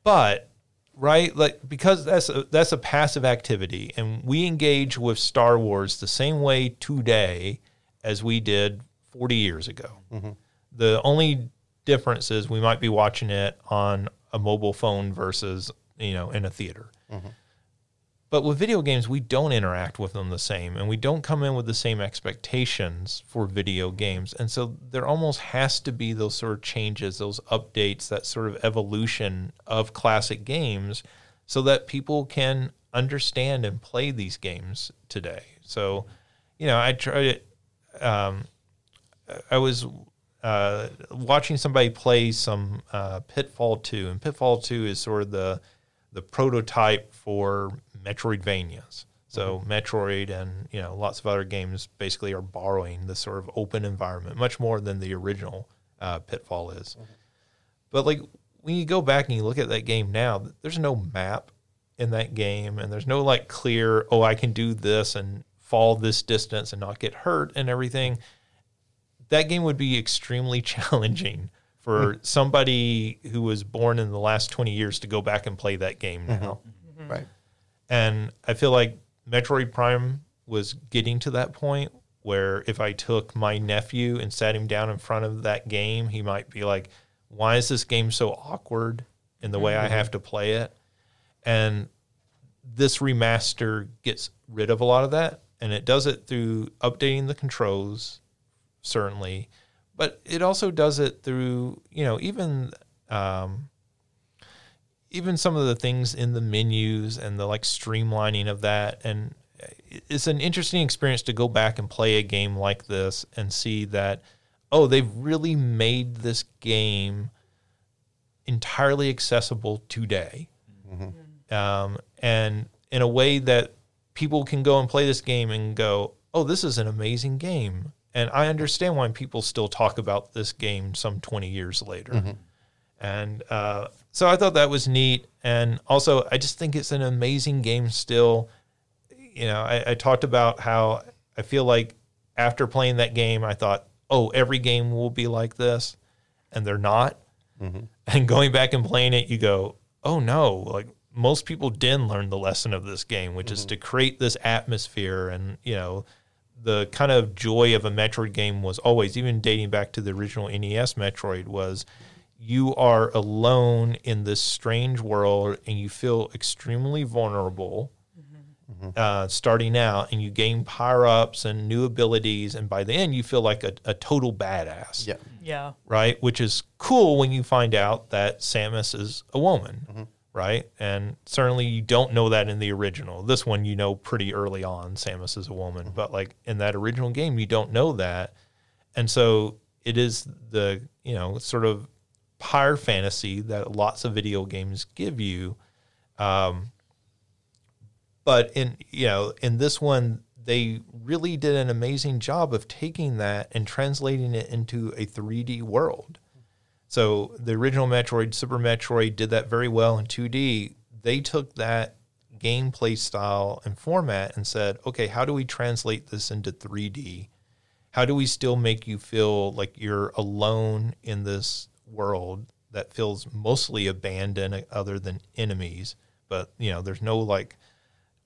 but right, like because that's a, that's a passive activity, and we engage with Star Wars the same way today as we did 40 years ago. The only difference is we might be watching it on a mobile phone versus you know in a theater. But with video games, we don't interact with them the same, and we don't come in with the same expectations for video games. And so there almost has to be those sort of changes, those updates, that sort of evolution of classic games so that people can understand and play these games today. So, you know, I tried to, um, I was uh, watching somebody play some uh, Pitfall 2, and Pitfall 2 is sort of the the prototype for Metroidvanias. So Metroid and you know lots of other games basically are borrowing this sort of open environment much more than the original uh, Pitfall is. But like when you go back and you look at that game now, there's no map in that game, and there's no like clear oh I can do this and fall this distance and not get hurt and everything. That game would be extremely challenging for hmm. somebody who was born in the last 20 years to go back and play that game mm-hmm. now. Mm-hmm. Right. And I feel like Metroid Prime was getting to that point where if I took my nephew and sat him down in front of that game, he might be like, why is this game so awkward in the way I have to play it? And this remaster gets rid of a lot of that. And it does it through updating the controls, certainly, but it also does it through, you know, even um, even some of the things in the menus and the like streamlining of that. And it's an interesting experience to go back and play a game like this and see that oh they've really made this game entirely accessible today. Um, and in a way that people can go and play this game and go oh this is an amazing game. And i understand why people still talk about this game some 20 years later. And uh, so I thought that was neat. And also, I just think it's an amazing game still. You know, I, I talked about how I feel like after playing that game, I thought, oh, every game will be like this. And they're not. Mm-hmm. And going back and playing it, you go, oh no, like most people didn't learn the lesson of this game, which is mm-hmm. to create this atmosphere and, you know, the kind of joy of a Metroid game was always, even dating back to the original NES Metroid, was you are alone in this strange world and you feel extremely vulnerable mm-hmm. uh, starting out, and you gain power ups and new abilities, and by the end, you feel like a, a total badass Yeah. Yeah. right? Which is cool when you find out that Samus is a woman, mm-hmm. right? And certainly you don't know that in the original. This one, you know pretty early on Samus is a woman, mm-hmm. but like in that original game, you don't know that. And so it is the, you know, sort of pyre fantasy that lots of video games give you. Um, but in you know in this one they really did an amazing job of taking that and translating it into a 3D world. So the original Metroid, Super Metroid, did that very well in 2D. They took that gameplay style and format and said, okay, how do we translate this into 3D? How do we still make you feel like you're alone in this world that feels mostly abandoned other than enemies? But, you know, there's no like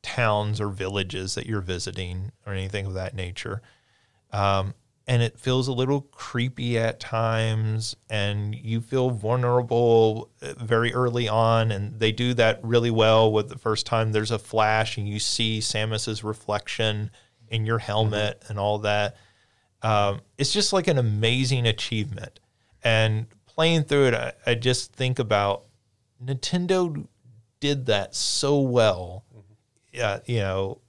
towns or villages that you're visiting or anything of that nature. Um, and it feels a little creepy at times and you feel vulnerable uh, very early on and they do that really well with the first time there's a flash and you see samus's reflection in your helmet and all that um, it's just like an amazing achievement and playing through it I, I just think about nintendo did that so well yeah you know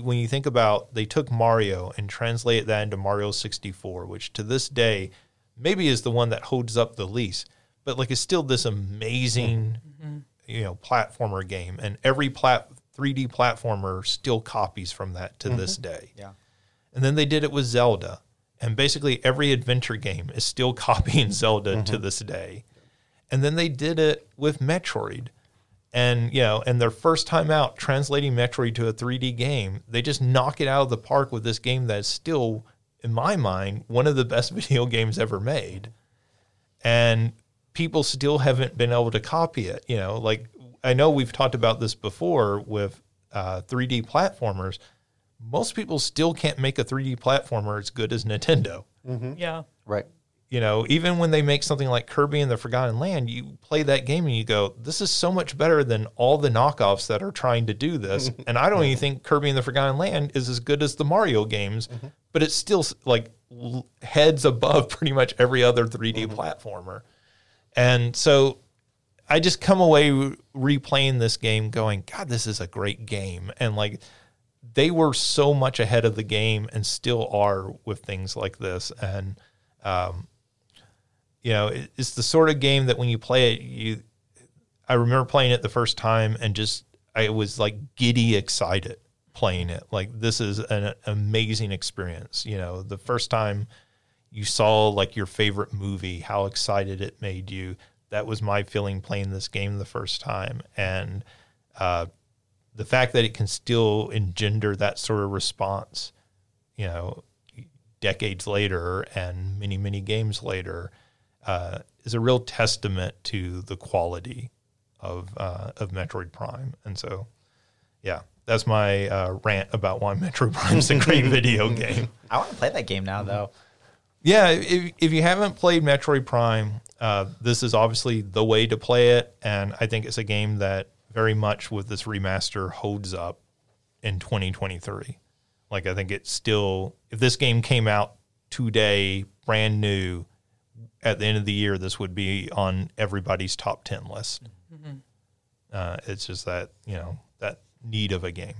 when you think about they took Mario and translated that into Mario 64, which to this day maybe is the one that holds up the least, but like it's still this amazing mm-hmm. you know platformer game, and every plat 3D platformer still copies from that to mm-hmm. this day. Yeah, and then they did it with Zelda, and basically every adventure game is still copying Zelda mm-hmm. to this day, and then they did it with Metroid. And you know and their first time out translating metroid to a 3d game they just knock it out of the park with this game that's still in my mind one of the best video games ever made. And people still haven't been able to copy it you know like i know we've talked about this before with uh, 3d platformers most people still can't make a 3d platformer as good as nintendo mm-hmm. yeah right you know, even when they make something like Kirby and the Forgotten Land, you play that game and you go, this is so much better than all the knockoffs that are trying to do this. and I don't even think Kirby and the Forgotten Land is as good as the Mario games, mm-hmm. but it's still like heads above pretty much every other 3D mm-hmm. platformer. And so I just come away replaying this game going, God, this is a great game. And like, they were so much ahead of the game and still are with things like this. And, um, you know, it's the sort of game that when you play it, you. I remember playing it the first time and just I was like giddy excited playing it. Like this is an amazing experience. You know, the first time you saw like your favorite movie, how excited it made you. That was my feeling playing this game the first time, and uh, the fact that it can still engender that sort of response, you know, decades later and many many games later uh, is a real testament to the quality of uh, of Metroid Prime. And so, yeah, that's my uh, rant about why Metroid Prime is a great video game. I want to play that game now, though. Yeah, if, if you haven't played Metroid Prime, uh, this is obviously the way to play it, and I think it's a game that very much with this remaster holds up in 2023. Like I think it's still if this game came out today, brand new, at the end of the year, this would be on everybody's top 10 list. Mm-hmm. Uh, it's just that, you know, that need of a game.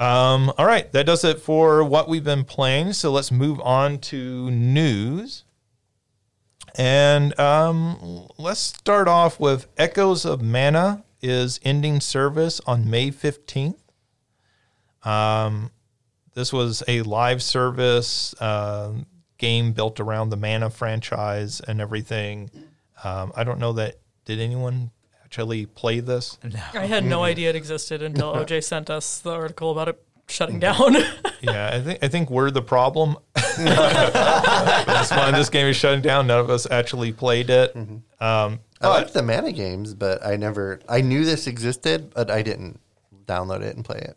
Um, all right, that does it for what we've been playing. So let's move on to news. And um, let's start off with Echoes of Mana is ending service on May 15th. Um, this was a live service. Uh, game built around the Mana franchise and everything. Um, I don't know that. Did anyone actually play this? No. I had no idea it existed until OJ sent us the article about it shutting down. yeah, I think I think we're the problem. That's why this game is shutting down. None of us actually played it. Mm-hmm. Um, I liked the Mana games, but I never. I knew this existed, but I didn't download it and play it.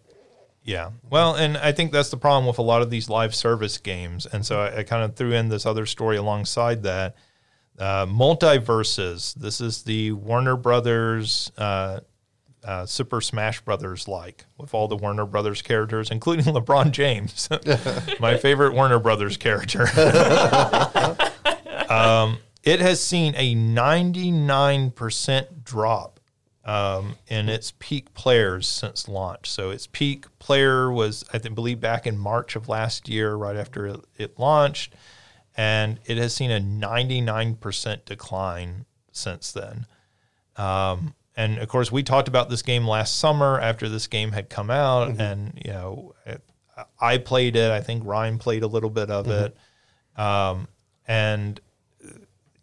Yeah. Well, and I think that's the problem with a lot of these live service games. And so I, I kind of threw in this other story alongside that. Uh, MultiVersus. This is the Warner Brothers uh, uh, Super Smash Brothers like with all the Warner Brothers characters, including LeBron James, my favorite Warner Brothers character. um, it has seen a 99% drop um, in its peak players since launch. So its peak player was, I think, believe back in March of last year, right after it, it launched, and it has seen a 99% decline since then. Um, and of course, we talked about this game last summer after this game had come out, mm-hmm. and you know, it, I played it. I think Ryan played a little bit of mm-hmm. it, um, and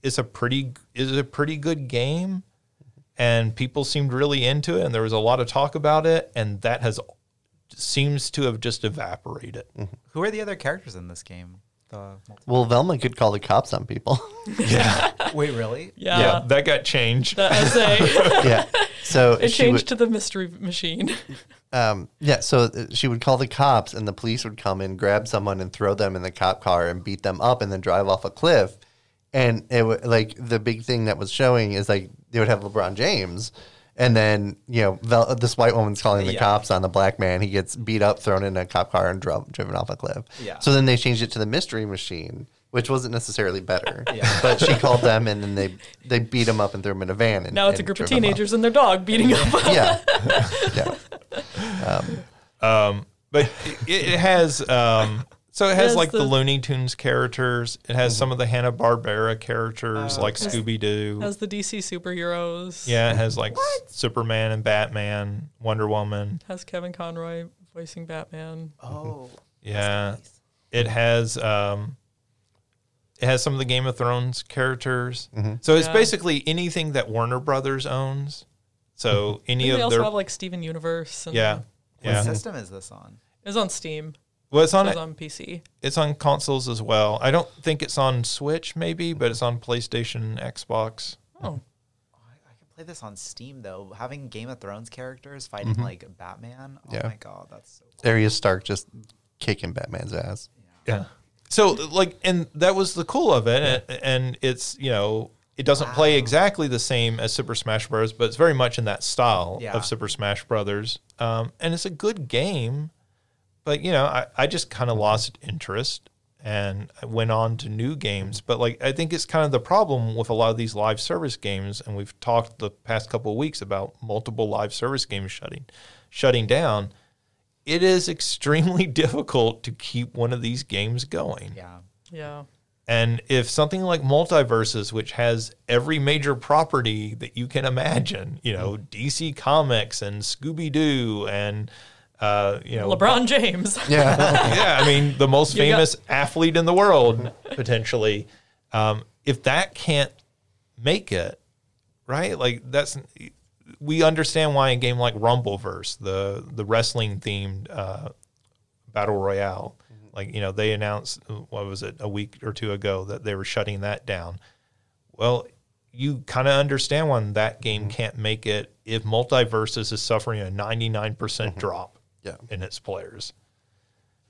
it's a pretty is a pretty good game and people seemed really into it, and there was a lot of talk about it, and that has seems to have just evaporated. Who are the other characters in this game? The Well, Velma could call the cops on people. Yeah. Wait, really? Yeah. yeah, that got changed. The essay. yeah. So it changed would, to the mystery machine. um, yeah. So uh, she would call the cops, and the police would come and grab someone, and throw them in the cop car and beat them up, and then drive off a cliff. And it would like the big thing that was showing is like they would have LeBron James, and then you know Vel- this white woman's calling the Yeah. cops on the black man. He gets beat up, thrown in a cop car, and drove, driven off a cliff. Yeah. So then they changed it to the mystery machine. Which wasn't necessarily better, Yeah. but she called them and then they they beat him up and threw him in a van. And, now it's a and group of drove him off. teenagers and their dog beating up. Yeah, yeah. Um, but it, it has um, so it has Has like the, the- Looney Tunes characters. It has some of the Hanna Barbera characters Oh, like. Scooby Doo. It has the DC superheroes. Yeah, it has like Superman and Batman, Wonder Woman. Has Kevin Conroy voicing Batman. Oh, Yeah, nice. it has um, it has some of the Game of Thrones characters. So it's Yeah. basically anything that Warner Brothers owns. So any Didn't they also their have like Steven Universe? And yeah What yeah. system is this on? It was on Steam. Well, it's on was on PC. it's on consoles as well. I don't think it's on Switch, maybe, but it's on PlayStation, Xbox. Oh, I can play this on Steam though. Having Game of Thrones characters fighting like Batman. Oh Yeah. my god, that's so cool. Arya Stark just kicking Batman's ass. Yeah. yeah. So like, and that was the cool of it, and, and it's you know it doesn't play exactly the same as Super Smash Bros, but it's very much in that style Yeah. of Super Smash Brothers, um, and it's a good game. But you know, I, I just kind of mm-hmm. lost interest and I went on to new games. But like, I think it's kind of the problem with a lot of these live service games, and we've talked the past couple of weeks about multiple live service games shutting shutting down. It is extremely difficult to keep one of these games going. Yeah. yeah. And if something like MultiVersus, which has every major property that you can imagine, you know, mm-hmm. DC Comics and Scooby Doo and, uh, you know, LeBron James. Yeah. yeah, I mean, the most You got- famous athlete in the world, potentially. Um, if that can't make it, right? Like that's we understand why a game like Rumbleverse, the the wrestling themed uh, battle royale, like you know, they announced what was it a week or two ago that they were shutting that down. Well, you kind of understand why that game can't make it if MultiVersus is suffering a ninety nine percent drop Yeah. in its players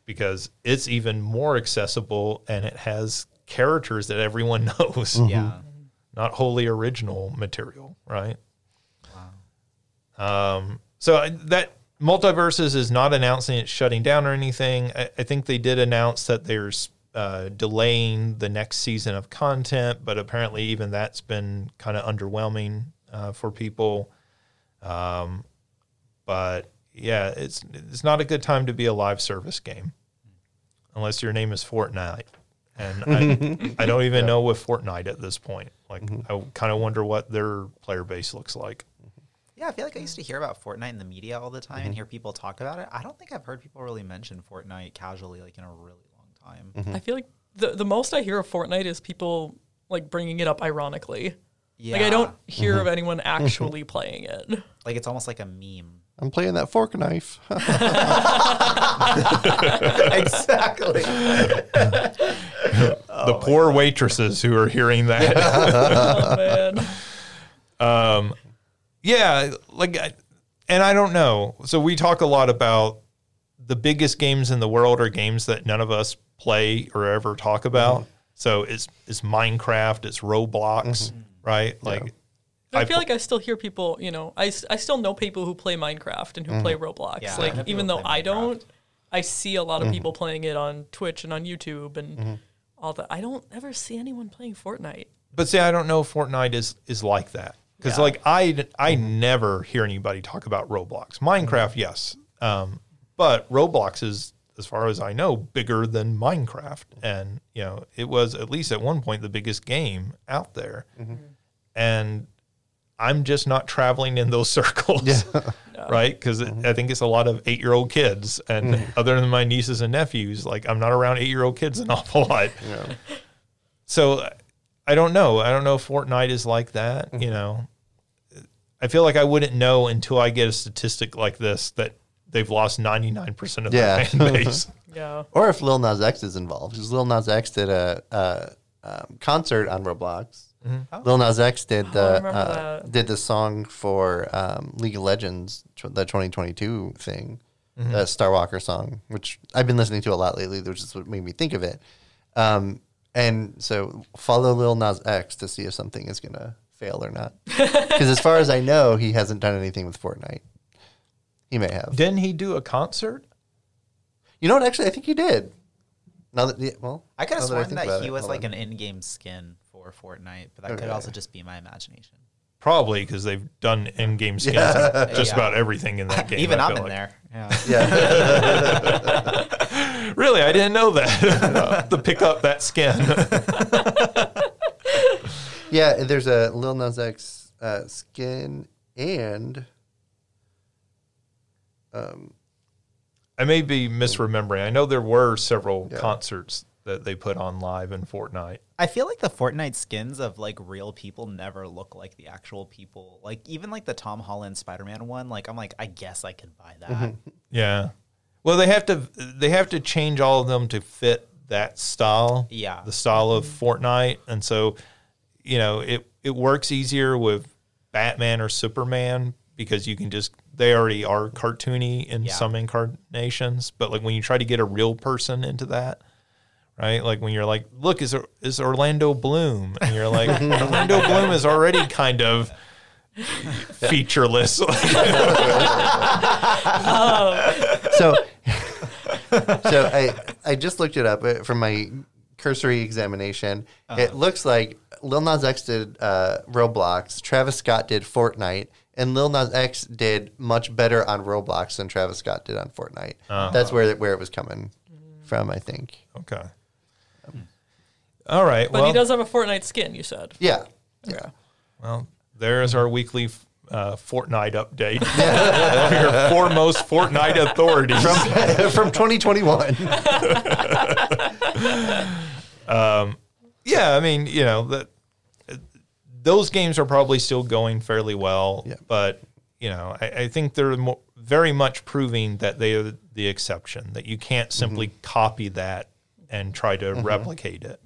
because it's even more accessible and it has characters that everyone knows, Yeah. not wholly original material, right? Wow. Um, so that MultiVersus is not announcing it's shutting down or anything. I, I think they did announce that there's uh, delaying the next season of content, but apparently even that's been kind of underwhelming uh, for people. Um, but yeah, it's it's not a good time to be a live service game unless your name is Fortnite. And I, I don't even know with Fortnite at this point. Like, mm-hmm. I kind of wonder what their player base looks like. Yeah, I feel like I used to hear about Fortnite in the media all the time and mm-hmm. hear people talk about it. I don't think I've heard people really mention Fortnite casually like in a really long time. Mm-hmm. I feel like the the most I hear of Fortnite is people like bringing it up ironically. Yeah. Like I don't hear of anyone actually playing it. like it's almost like a meme. I'm playing that fork knife. exactly. the oh poor waitresses who are hearing that. oh man. Um, yeah, like, and I don't know. So we talk a lot about the biggest games in the world are games that none of us play or ever talk about. Mm-hmm. So it's it's Minecraft, it's Roblox, mm-hmm. right? Like, I, I feel pl- like I still hear people, you know, I, I still know people who play Minecraft and who play mm-hmm. Roblox. Yeah, like even though I Minecraft. don't, I see a lot of mm-hmm. people playing it on Twitch and on YouTube and mm-hmm. all that. I don't ever see anyone playing Fortnite. But see, I don't know if Fortnite is is like that because Yeah. like I I never hear anybody talk about Roblox. Minecraft, yes, um, but Roblox is, as far as I know, bigger than Minecraft, and you know it was at least at one point the biggest game out there, and I'm just not traveling in those circles. Right, because I think it's a lot of eight-year-old kids, and other than my nieces and nephews, like I'm not around eight-year-old kids an awful lot. So I don't know. I don't know if Fortnite is like that. You know, I feel like I wouldn't know until I get a statistic like this that they've lost 99% of Yeah. their fan base. Yeah. Or if Lil Nas X is involved, because Lil Nas X did a, a um, concert on Roblox. Lil Nas X did Oh, the remember uh, did the song for um, League of Legends, tw- the 2022 thing, the Star Walker song, which I've been listening to a lot lately, which is what made me think of it. Um, and so follow Lil Nas X to see if something is gonna fail or not. Because as far as I know, he hasn't done anything with Fortnite. He may have. Didn't he do a concert? You know what? Actually, I think he did. Now that yeah, well, I could have now I sworn think that, he it, was hold like on. an in-game skin for Fortnite, but that could also just be my imagination. Probably because they've done in-game skins Yeah. just Yeah. about everything in that game. Even I I'm in like. there. Yeah. Yeah, Really, I didn't know that. to pick up that skin. yeah. There's a Lil Nas X uh, skin and um, I may be misremembering. I know there were several Yeah. concerts that they put on live in Fortnite. I feel like the Fortnite skins of like real people never look like the actual people. Like even like the Tom Holland Spider-Man one, like I'm like I guess I could buy that. Mm-hmm. Yeah. Well, they have to they have to change all of them to fit that style. Yeah. The style of Fortnite, and so you know it it works easier with Batman or Superman because you can just they already are cartoony in Yeah. some incarnations, but like when you try to get a real person into that. Right, like when you're like, look, is is Orlando Bloom, and you're like, Orlando Bloom is already kind of featureless. so so I I just looked it up uh, from my cursory examination. It looks like Lil Nas X did uh, Roblox, Travis Scott did Fortnite, and Lil Nas X did much better on Roblox than Travis Scott did on Fortnite. That's where where it was coming from, I think. Okay. All right. But well, he does have a Fortnite skin, you said. Yeah, yeah. well, there's our weekly uh, Fortnite update. Your foremost Fortnite authorities. from from 2021. Um, yeah, I mean, you know, that those games are probably still going fairly well, Yeah. but you know, I, I think they're mo- very much proving that they are the exception. That you can't simply mm-hmm. copy that and try to mm-hmm. replicate it.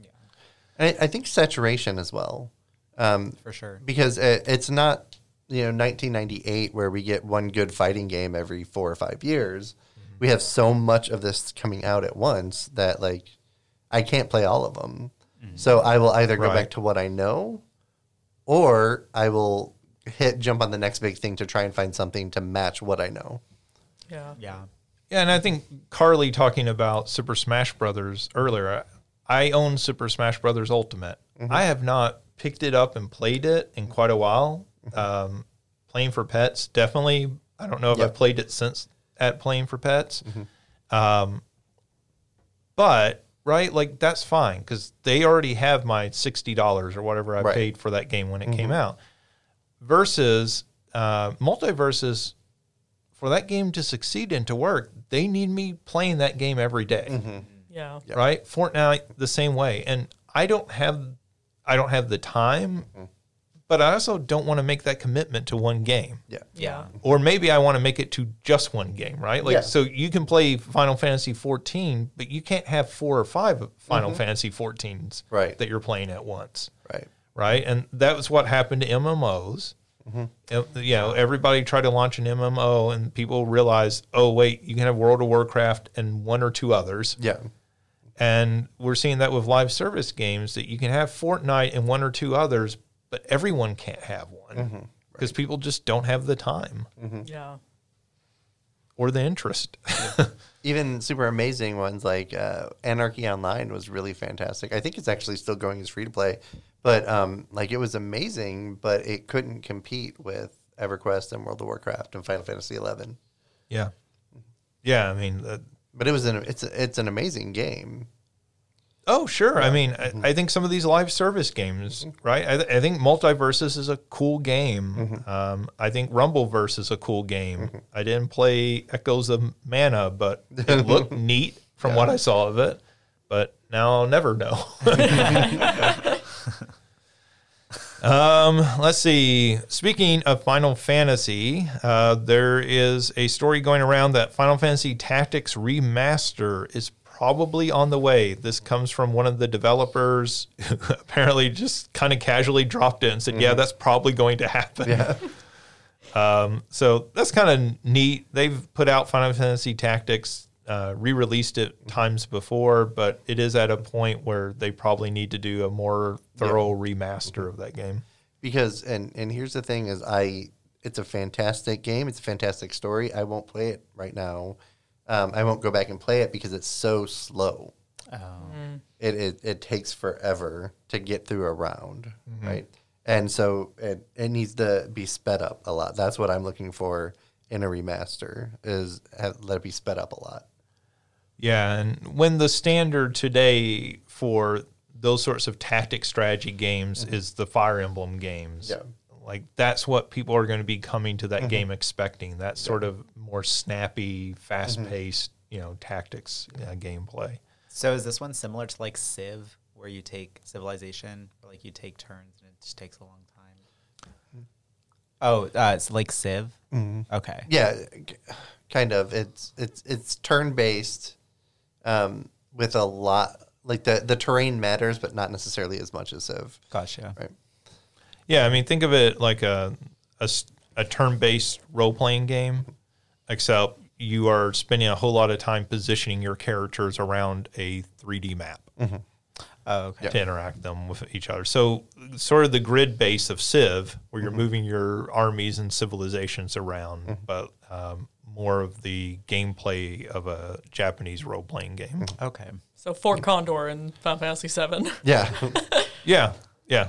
And I, I think saturation as well. Um, For sure. because it, it's not you know 1998 where we get one good fighting game every four or five years we have so much of this coming out at once that like i can't play all of them so i will either go Right. back to what i know or i will hit jump on the next big thing to try and find something to match what i know Yeah. Yeah. Yeah, and I think Carli talking about Super Smash Brothers earlier. I own Super Smash Brothers Ultimate. I have not picked it up and played it in quite a while. Um, playing for pets, definitely. I don't know if Yep. I've played it since at playing for pets. Um, but right, like that's fine because they already have my sixty dollars or whatever I Right. paid for that game when it came out. Versus uh, MultiVersus for that game to succeed and to work, they need me playing that game every day, Yeah. Yep. right? Fortnite the same way, and I don't have, I don't have the time, but I also don't want to make that commitment to one game, yeah Yeah. or maybe I want to make it to just one game, right? Like, Yeah. so you can play Final Fantasy 14, but you can't have four or five Final Fantasy 14s Right. that you're playing at once right right? And that was what happened to MMOs. Mm-hmm. You know, everybody tried to launch an MMO, and people realized, oh wait, you can have World of Warcraft and one or two others. yeah And we're seeing that with live service games that you can have Fortnite and one or two others, but everyone can't have one Mm-hmm. because people just don't have the time Yeah. or the interest. even super amazing ones like uh, Anarchy Online was really fantastic. I think it's actually still going as free to play, but um, like it was amazing, but it couldn't compete with EverQuest and World of Warcraft and Final Fantasy Eleven. yeah, yeah. I mean, uh, But it was an it's a, it's an amazing game. Oh, sure. I mean, Mm-hmm. I, I think some of these live service games, right? I, th- I think Multiversus is a cool game. Mm-hmm. Um, I think Rumbleverse is a cool game. I didn't play Echoes of Mana, but it looked neat from what I saw of it. But now I'll never know. Um, let's see. Speaking of Final Fantasy, uh, there is a story going around that Final Fantasy Tactics Remaster is probably on the way. This comes from one of the developers who apparently just kind of casually dropped it and said, "Yeah, that's probably going to happen." Yeah. Um, so that's kind of neat. They've put out Final Fantasy Tactics, uh, re-released it times before, but it is at a point where they probably need to do a more thorough remaster of that game. because and and here's the thing is I it's a fantastic game. It's a fantastic story. I won't play it right now. Um, I won't go back and play it because it's so slow. Oh. It, it it takes forever to get through a round, right? And so it it needs to be sped up a lot. That's what I'm looking for in a remaster is have, let it be sped up a lot. Yeah, and when the standard today for those sorts of tactic strategy games mm-hmm. is the Fire Emblem games. Yeah. Like that's what people are going to be coming to that mm-hmm. game expecting. That sort of more snappy, mm-hmm. fast-paced, you know, tactics uh, gameplay. So is this one similar to like Civ, where you take Civilization, or like you take turns and it just takes a long time? Oh, uh, it's like Civ. Okay. Yeah, kind of. It's it's it's turn based, um, with a lot like the the terrain matters, but not necessarily as much as Civ. Gotcha. Right. Yeah, I mean, think of it like a a turn-based role-playing game, except you are spending a whole lot of time positioning your characters around a 3D map. Oh, okay. to interact them with each other. So sort of the grid base of Civ, where you're moving your armies and civilizations around, but um, more of the gameplay of a Japanese role playing game. Okay. So Fort Condor in Final Fantasy VII. Yeah, Yeah, yeah.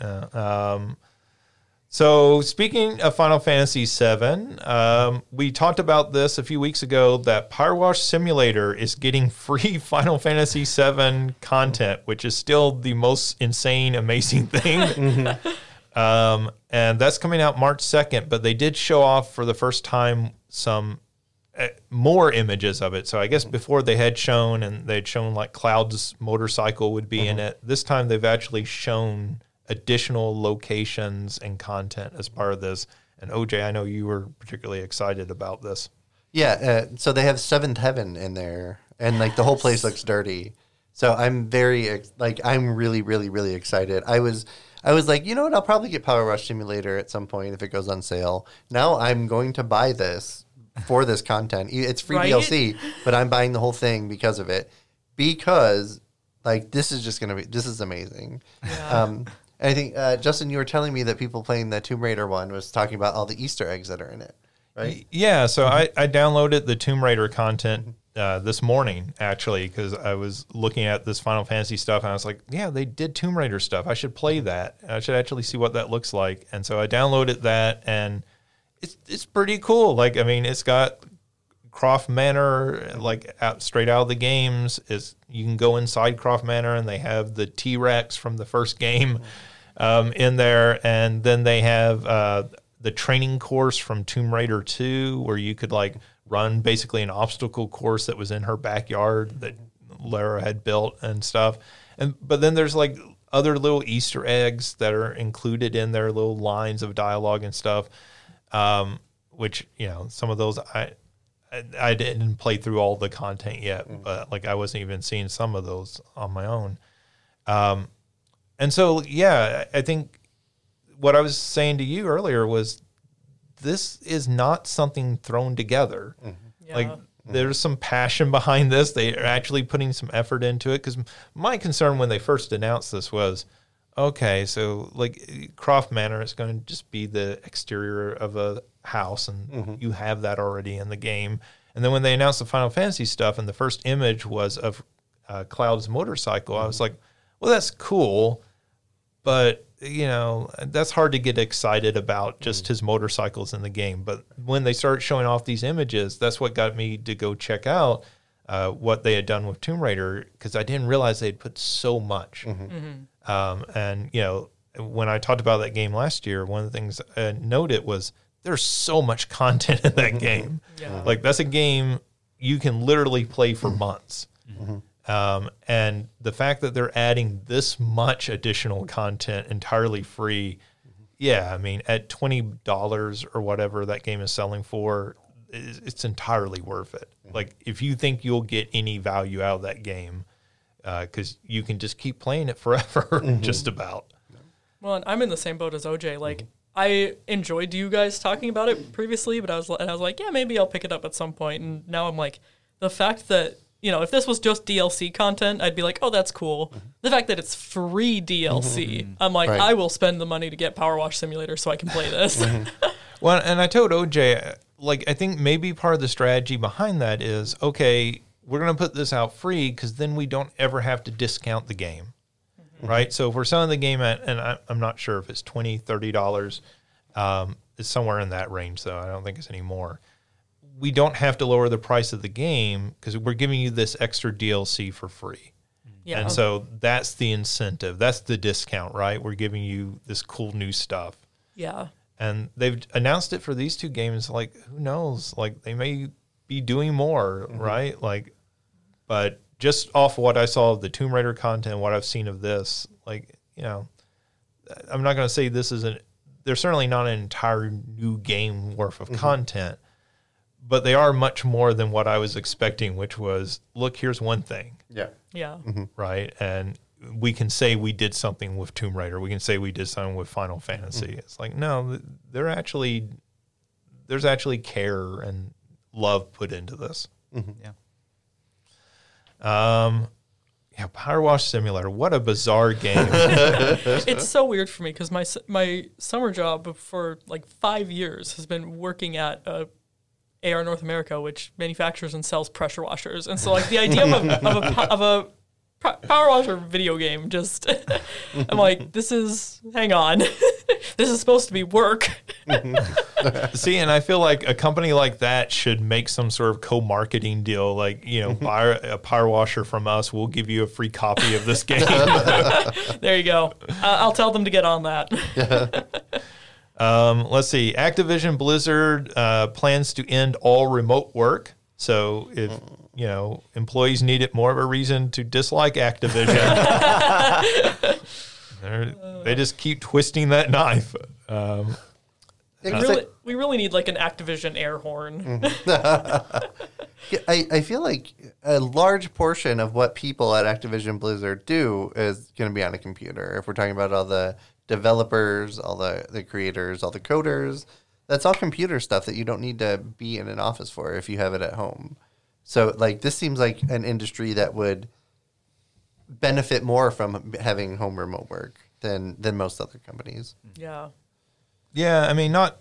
Uh, um, so speaking of Final Fantasy VII, um, we talked about this a few weeks ago. That Power Wash Simulator is getting free Final Fantasy VII content, which is still the most insane, amazing thing. Um, and that's coming out March second. But they did show off for the first time some uh, more images of it. So I guess before they had shown and they'd shown like Cloud's motorcycle would be in it. This time they've actually shown additional locations and content as part of this. And OJ, I know you were particularly excited about this. yeah. Uh, so they have Seventh Heaven in there, and like the whole place looks dirty. So I'm very ex- like I'm really really really excited. I was I was like, you know what? I'll probably get Power Wash Simulator at some point if it goes on sale. Now I'm going to buy this for this content. It's free Right? DLC, but I'm buying the whole thing because of it. Because like this is just gonna be this is amazing. Um, and I think uh, Justin, you were telling me that people playing the Tomb Raider one was talking about all the Easter eggs that are in it, right? Yeah, so I, I downloaded the Tomb Raider content uh, this morning actually because I was looking at this Final Fantasy stuff and I was like, yeah, they did Tomb Raider stuff. I should play that. I should actually see what that looks like. And so I downloaded that and it's it's pretty cool. Like I mean, it's got Croft Manor like out straight out of the games. Is you can go inside Croft Manor and they have the T Rex from the first game um, in there, and then they have uh, the training course from Tomb Raider Two, where you could like run basically an obstacle course that was in her backyard that Lara had built and stuff. And but then there's like other little Easter eggs that are included in their little lines of dialogue and stuff. Um, which you know, some of those I I- I didn't play through all the content yet, but like I wasn't even seeing some of those on my own. Um, and so yeah, I I think what I was saying to you earlier was this is not something thrown together. Mm-hmm. Yeah. Like there's some passion behind this. They are actually putting some effort into it. Because my concern when they first announced this was, okay, so like Croft Manor is going to just be the exterior of a house, and mm-hmm. you have that already in the game. And then when they announced the Final Fantasy stuff, and the first image was of uh, Cloud's motorcycle, I was mm-hmm. like, well, that's cool, but you know that's hard to get excited about just mm. his motorcycles in the game. But when they start showing off these images that's what got me to go check out uh, what they had done with tomb raider because i didn't realize they'd put so much. Mm-hmm. Mm-hmm. Um, and you know when i talked about that game last year one of the things i noted was there's so much content in that mm-hmm. game. Yeah. like that's a game you can literally play for months Um, and the fact that they're adding this much additional content entirely free, yeah, I mean, at twenty dollars or whatever that game is selling for, it's it's entirely worth it. Like, if you think you'll get any value out of that game, uh, because you can just keep playing it forever, mm-hmm. just about. Well, and I'm in the same boat as OJ. Like, mm-hmm. I enjoyed you guys talking about it previously, but I was and I was like, yeah, maybe I'll pick it up at some point. And now I'm like, the fact that you know, if this was just DLC content, I'd be like, oh, that's cool. Mm-hmm. The fact that it's free DLC, mm-hmm. mm-hmm. I'm like, Right. I will spend the money to get Power Wash Simulator so I can play this. Well, and I told OJ, like, I think maybe part of the strategy behind that is okay, we're going to put this out free because then we don't ever have to discount the game. Right. So if we're selling the game at, and I, I'm not sure if it's $20, $30, um, it's somewhere in that range, though. I don't think it's any more. We don't have to lower the price of the game because we're giving you this extra DLC for free. yeah. And so that's the incentive. That's the discount, right? We're giving you this cool new stuff yeah. and they've announced it for these two games like who knows like they may be doing more mm-hmm. right like but just off what i saw of the tomb raider content what i've seen of this like you know i'm not going to say this is an they're certainly not an entire new game worth of mm-hmm. content but they are much more than what i was expecting which was look here's one thing Yeah. Yeah. right? And we can say we did something with Tomb Raider. We can say we did something with Final Fantasy. Mm-hmm. It's like no, th- they're actually there's actually care and love put into this. Yeah. Um, yeah, Power Wash Simulator. What a bizarre game. it's so weird for me because my my summer job for like five years has been working at uh, AR North America, which manufactures and sells pressure washers, and so like the idea of a of a, of a power washer video game just I'm like this is hang on this is supposed to be work See, and I feel like a company like that should make some sort of co-marketing deal. Like, you know, buy a Power Washer from us. We'll give you a free copy of this game. there you go uh, I'll tell them to get on that Um, let's see. Activision Blizzard uh, plans to end all remote work. So if you know employees need it more of a reason to dislike Activision, they're- just keep twisting that knife. Um, we really like- we really need like an Activision air horn Yeah, I, I feel like a large portion of what people at Activision Blizzard do is going to be on a computer. If we're talking about all the developers, all the, the creators, all the coders, that's all computer stuff that you don't need to be in an office for if you have it at home. So, like, this seems like an industry that would benefit more from having home remote work than than most other companies. yeah yeah, I mean, not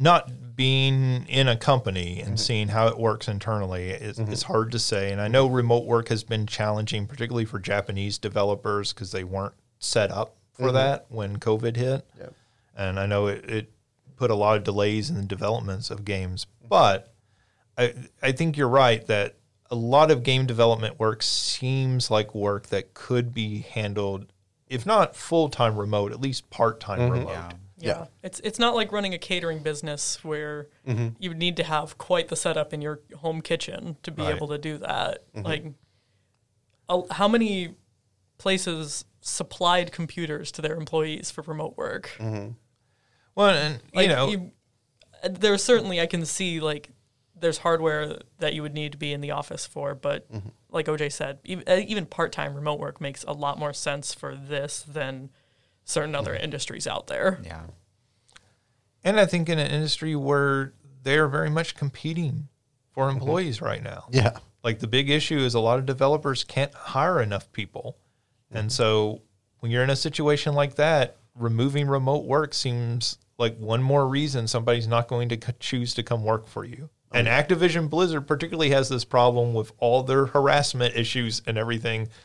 not being in a company and mm-hmm. seeing how it works internally is mm-hmm. it's hard to say. And I know remote work has been challenging, particularly for Japanese developers because they weren't set up for that when COVID hit. Yep. and I know it, it put a lot of delays in the developments of games. But I I think you're right that a lot of game development work seems like work that could be handled, if not full time remote, at least part time remote. Yeah. Yeah. Yeah. It's it's not like running a catering business where Mm-hmm. you need to have quite the setup in your home kitchen to be Right. able to do that. Mm-hmm. Like how many places supplied computers to their employees for remote work? Well, and Like you know, you, there's certainly I can see like there's hardware that you would need to be in the office for, but Mm-hmm. like OJ said, even, even part-time remote work makes a lot more sense for this than certain other Mm-hmm. industries out there. Yeah. and I think in an industry where they are very much competing for employees right now. Yeah. like the big issue is a lot of developers can't hire enough people and mm-hmm. so when you're in a situation like that removing remote work seems like one more reason somebody's not going to c- choose to come work for you. And activision blizzard particularly has this problem with all their harassment issues and everything.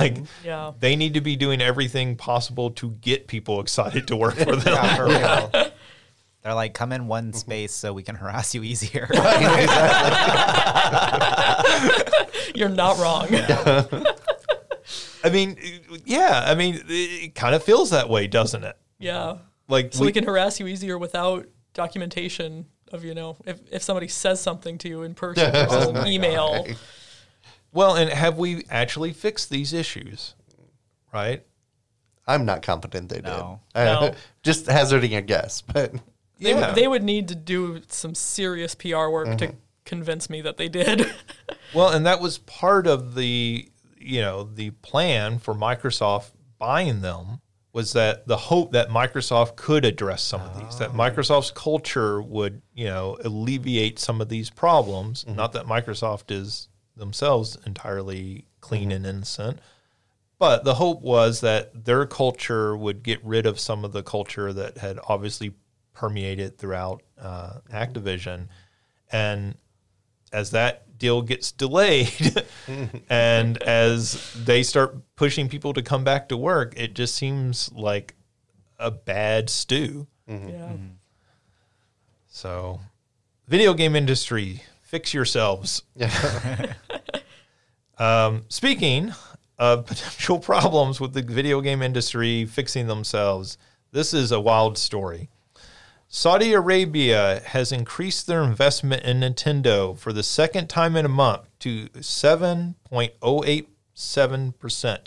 Like mm-hmm. Yeah. they need to be doing everything possible to get people excited to work for them. Yeah, for real. They're like, come in one mm-hmm. space so we can harass you easier. You're not wrong. I mean yeah i mean it kind of feels that way doesn't it yeah. like So we, can harass you easier without documentation of, you know, if, if somebody says something to you in person versus email. Well, and have we actually fixed these issues? Right? I'm not confident they No. did. No. Just hazarding a guess, but They, Yeah. would, they would need to do some serious PR work to mm-hmm. convince me that they did. Well, and that was part of the you know the plan for Microsoft buying them was that the hope that Microsoft could address some of these, that Microsoft's culture would you know alleviate some of these problems. Not that Microsoft is themselves entirely clean and innocent, but the hope was that their culture would get rid of some of the culture that had obviously permeated throughout uh, Activision, and as that deal gets delayed and as they start pushing people to come back to work, it just seems like a bad stew. yeah. So, video game industry, fix yourselves. um, speaking of potential problems with the video game industry fixing themselves, this is a wild story. Saudi Arabia has increased their investment in Nintendo for the second time in a month to 7.087%.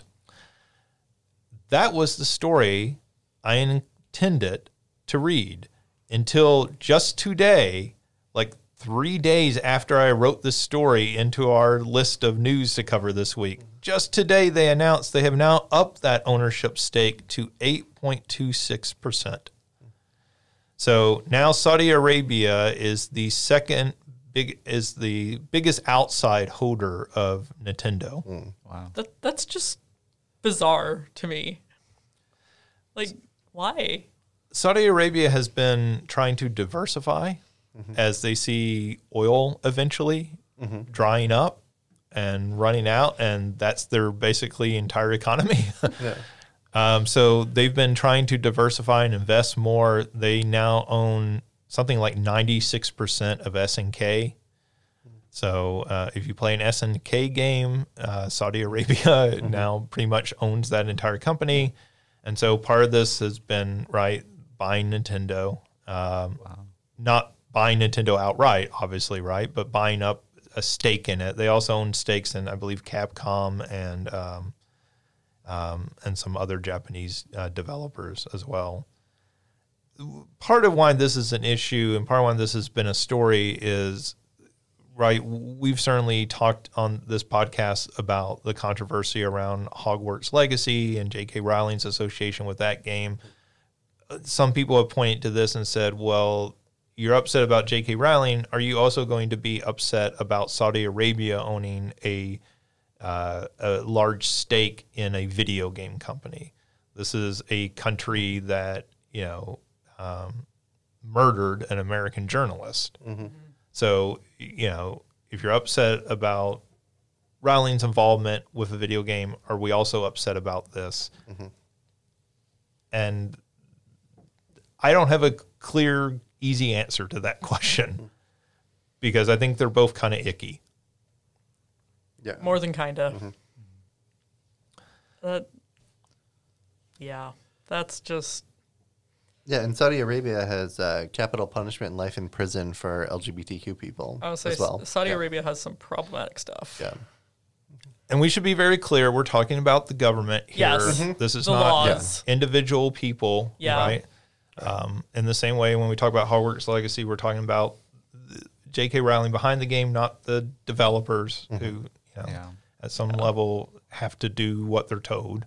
That was the story I intended to read until just today, like three days after I wrote this story into our list of news to cover this week. Just today, they announced they have now upped that ownership stake to 8.26%. So now Saudi Arabia is the second big is the biggest outside holder of Nintendo. Hmm. Wow. That, that's just bizarre to me. Like, why? Saudi Arabia has been trying to diversify mm-hmm. as they see oil eventually mm-hmm. drying up and running out, and that's their basically entire economy. um, so they've been trying to diversify and invest more. They now own something like 96% of SNK. So uh, if you play an SNK game, uh, Saudi Arabia now pretty much owns that entire company. And so part of this has been right buying Nintendo, um, not buying Nintendo outright, obviously, right, but buying up a stake in it. They also own stakes in, I believe, Capcom and um, um, and some other Japanese uh, developers as well. Part of why this is an issue, and part of why this has been a story, is right. We've certainly talked on this podcast about the controversy around Hogwarts Legacy and J.K. Rowling's association with that game. Some people have pointed to this and said, well, you're upset about J.K. Rowling. Are you also going to be upset about Saudi Arabia owning a, uh, a large stake in a video game company? This is a country that, you know, um, murdered an American journalist. So, you know, if you're upset about Rowling's involvement with a video game, are we also upset about this? And I don't have a clear, easy answer to that question because I think they're both kind of icky. Yeah, More than kinda. That, yeah, that's just yeah. And Saudi Arabia has uh, capital punishment and life in prison for LGBTQ people I would say as well. Saudi yeah. Arabia has some problematic stuff. Yeah, And we should be very clear we're talking about the government here. Yes. Mhm. This is The not laws. individual people, Yeah. right? Um, in the same way, when we talk about Hogwarts Legacy, we're talking about J.K. Rowling behind the game, not the developers who, you know, Yeah. at some level have to do what they're told.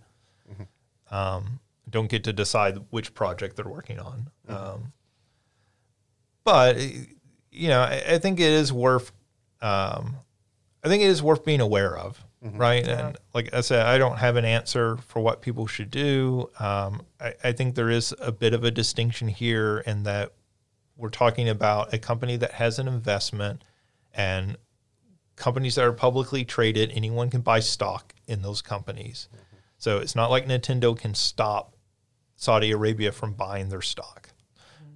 Um, don't get to decide which project they're working on. Um, but you know, I, I think it is worth. Um, I think it is worth being aware of, right? And like I said, I don't have an answer for what people should do. Um, I, I think there is a bit of a distinction here in that we're talking about a company that has an investment and companies that are publicly traded, anyone can buy stock in those companies. So it's not like Nintendo can stop Saudi Arabia from buying their stock,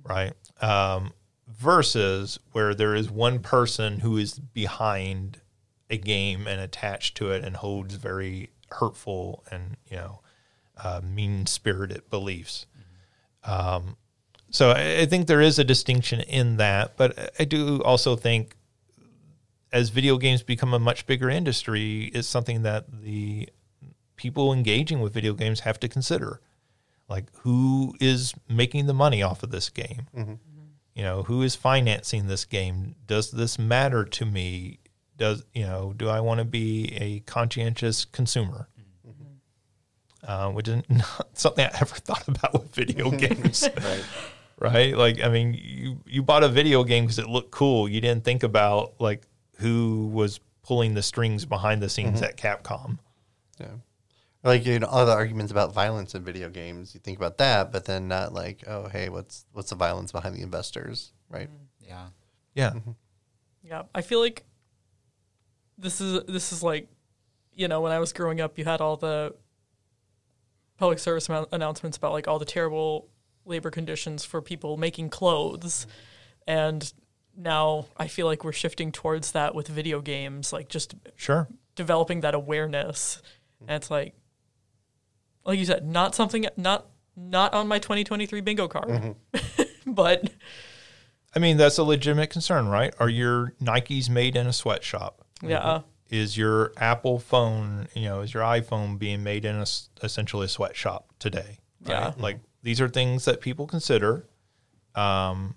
right? Um, versus where there is one person who is behind a game and attached to it and holds very hurtful and you know uh, mean spirited beliefs. Um, so I, I think there is a distinction in that, but I do also think as video games become a much bigger industry, it's something that the people engaging with video games have to consider. Like, who is making the money off of this game? You know, who is financing this game? Does this matter to me? Does you know? Do I want to be a conscientious consumer? Uh, which is not something I ever thought about with video games Right. right? Like, I mean, you you bought a video game because it looked cool. You didn't think about like who was pulling the strings behind the scenes mm-hmm. at Capcom. Yeah. Like you know, all the arguments about violence in video games, you think about that, but then not like, oh, hey, what's what's the violence behind the investors, right? Mm-hmm. Yeah. Yeah, mm-hmm. Yeah, I feel like this is this is like, you know, when I was growing up, you had all the public service amou- announcements about like all the terrible labor conditions for people making clothes, and now I feel like we're shifting towards that with video games, like just sure. developing that awareness, and it's like, like you said, not something not not on my 2023 bingo card, but I mean, that's a legitimate concern, right? Are your Nikes made in a sweatshop? yeah, Is your Apple phone, you know, is your iPhone being made in a, essentially a sweatshop today? Yeah. Like these are things that people consider. Um,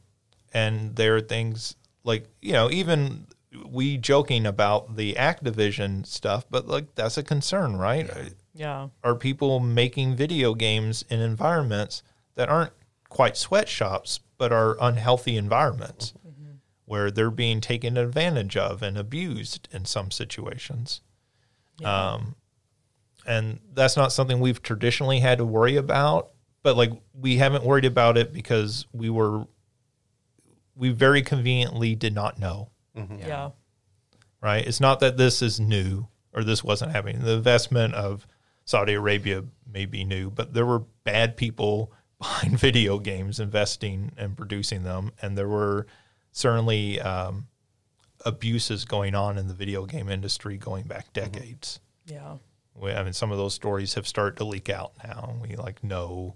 and there are things like, you know, even we joking about the Activision stuff, but like that's a concern, right? yeah, Are people making video games in environments that aren't quite sweatshops, but are unhealthy environments where they're being taken advantage of and abused in some situations? Um, and that's not something we've traditionally had to worry about, but like we haven't worried about it because we were, we very conveniently did not know mm-hmm. yeah. right? It's not that this is new or this wasn't happening. The investment of Saudi Arabia may be new, but there were bad people behind video games investing and producing them, and there were certainly um, abuses going on in the video game industry going back mm-hmm. decades. Yeah. We, I mean, some of those stories have started to leak out now. We like know,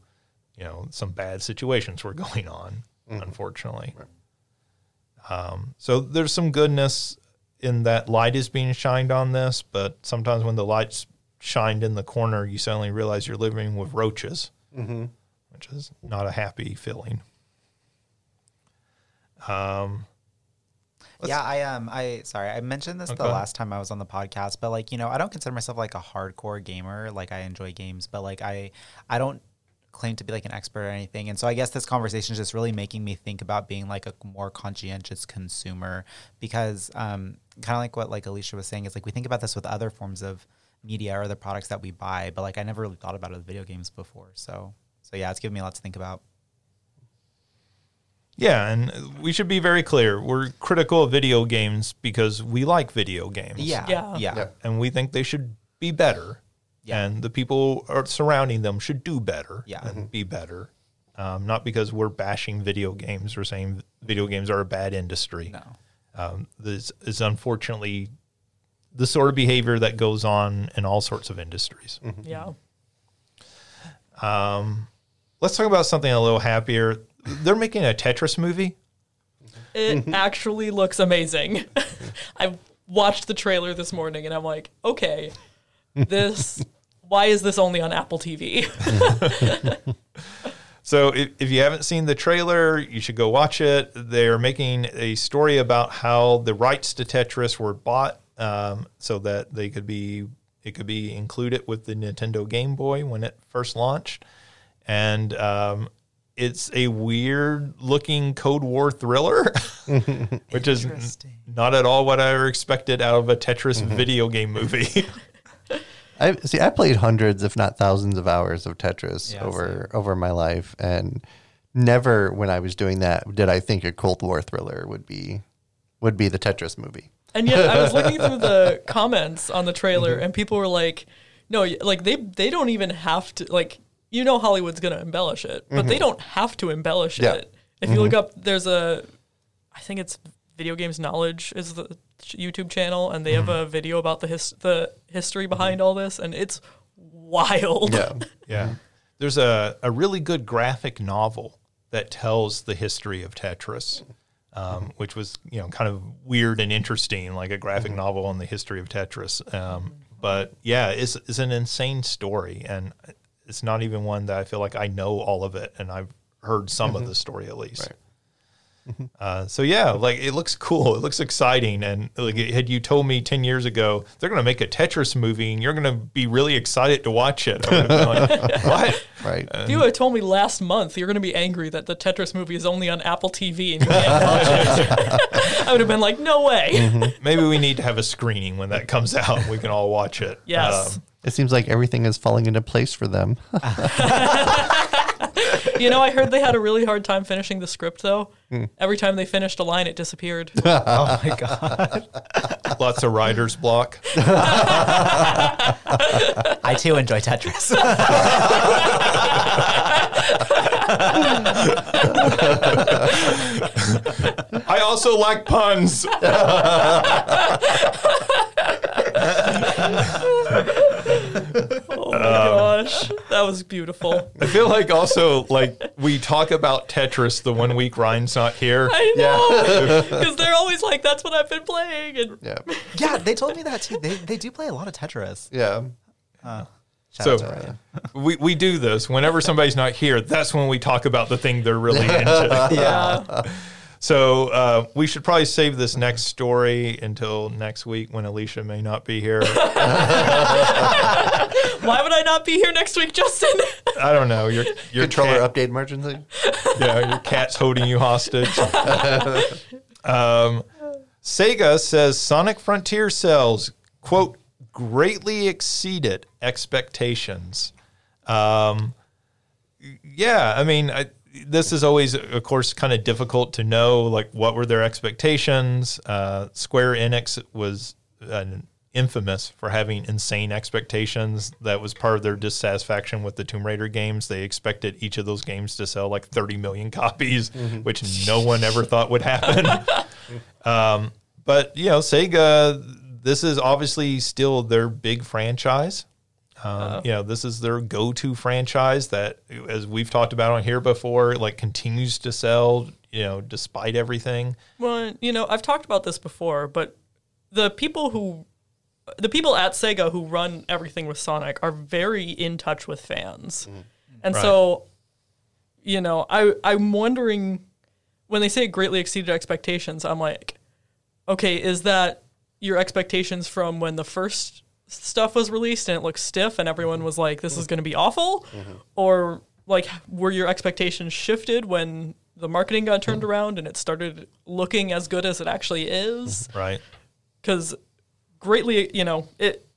you know, some bad situations were going on, mm-hmm. unfortunately. Um, so there's some goodness in that light is being shined on this, but sometimes when the light's shined in the corner, you suddenly realize you're living with roaches, which is not a happy feeling. Um, yeah, I um I sorry, I mentioned this the last time I was on the podcast, but like, you know, I don't consider myself like a hardcore gamer. Like I enjoy games, but like I I don't claim to be like an expert or anything. And so I guess this conversation is just really making me think about being like a more conscientious consumer because um kind of like what like Alicia was saying is like we think about this with other forms of media or the products that we buy, but like I never really thought about it with video games before. So so yeah, it's giving me a lot to think about. yeah, and we should be very clear. We're critical of video games because we like video games. Yeah. Yeah. Yeah. Yeah. and we think they should be better. Yeah. And the people are surrounding them should do better Yeah. and be better. Um, not because we're bashing video games or saying video games are a bad industry. No. Um, this is unfortunately the sort of behavior that goes on in all sorts of industries. Yeah. Um, Let's talk about something a little happier. They're making a Tetris movie. It actually looks amazing. I watched the trailer this morning and I'm like, okay, this. Why is this only on Apple TV? So if, if you haven't seen the trailer, you should go watch it. They're making a story about how the rights to Tetris were bought um, so that they could be it could be included with the Nintendo Game Boy when it first launched, and um, it's a weird looking Cold War thriller, which is not at all what I ever expected out of a Tetris video game movie. I see. I played hundreds, if not thousands, of hours of Tetris Yeah, over over my life, and never, when I was doing that, did I think a Cold War thriller would be would be the Tetris movie. And yet, I was looking through the comments on the trailer, mm-hmm. and people were like, "No, like they they don't even have to like you know Hollywood's gonna embellish it, but they mm-hmm. don't have to embellish Yeah. it. If you look mm-hmm. up, there's a, I think it's Video Games Knowledge is the YouTube channel, and they have mm-hmm. a video about the his the history mm-hmm. behind all this, and it's wild. Yeah, Yeah. There's a, a really good graphic novel that tells the history of Tetris. um, mm-hmm. which was you know kind of weird and interesting, like a graphic novel on the history of Tetris. Um, but yeah, it's it's an insane story, and it's not even one that I feel like I know all of it, and I've heard some of the story at least. Right. Uh, so yeah, like it looks cool. It looks exciting. And like had you told me ten years ago they're going to make a Tetris movie and you're going to be really excited to watch it, I would have been like, what? Right. If you had told me last month you're going to be angry that the Tetris movie is only on Apple TV and you can't watch it, I would have been like, no way. Maybe we need to have a screening when that comes out. We can all watch it. Yes. Um, It seems like everything is falling into place for them. You know, I heard they had a really hard time finishing the script though. Hmm. Every time they finished a line, it disappeared. Oh my god. lots of writer's block. I too enjoy Tetris. I also like puns. Oh my um, gosh, that was beautiful. I feel like also like we talk about Tetris the one week Ryan's not here. I know because they're always like, "That's what I've been playing," and Yeah. yeah, they told me that too. They they do play a lot of Tetris. Yeah. Uh, shout So out to Ryan. we, we do this whenever somebody's not here. That's when we talk about the thing they're really into. yeah, So uh, we should probably save this next story until next week when Alicia may not be here. why would I not be here next week, Justin? I don't know. Your your Controller cat, update emergency. yeah, your cat's holding you hostage. um, Sega says Sonic Frontier sales quote greatly exceeded expectations. Um, yeah, I mean, I, this is always, of course, kind of difficult to know. Like, what were their expectations? Uh, Square Enix was an infamous for having insane expectations. That was part of their dissatisfaction with the Tomb Raider games. They expected each of those games to sell like 30 million copies, which no one ever thought would happen. um, but you know, Sega, this is obviously still their big franchise. Um, you know, this is their go-to franchise that, as we've talked about on here before, like continues to sell. You know, despite everything. well, you know, I've talked about this before, but the people who, the people at Sega who run everything with Sonic are very in touch with fans, and Right. so, you know, I I'm wondering when they say it greatly exceeded expectations. I'm like, okay, is that your expectations from when the first stuff was released and it looked stiff and everyone was like, this is mm-hmm. going to be awful? Mm-hmm. Or like, were your expectations shifted when the marketing got turned mm-hmm. around and it started looking as good as it actually is? Right. Because greatly, you know, it.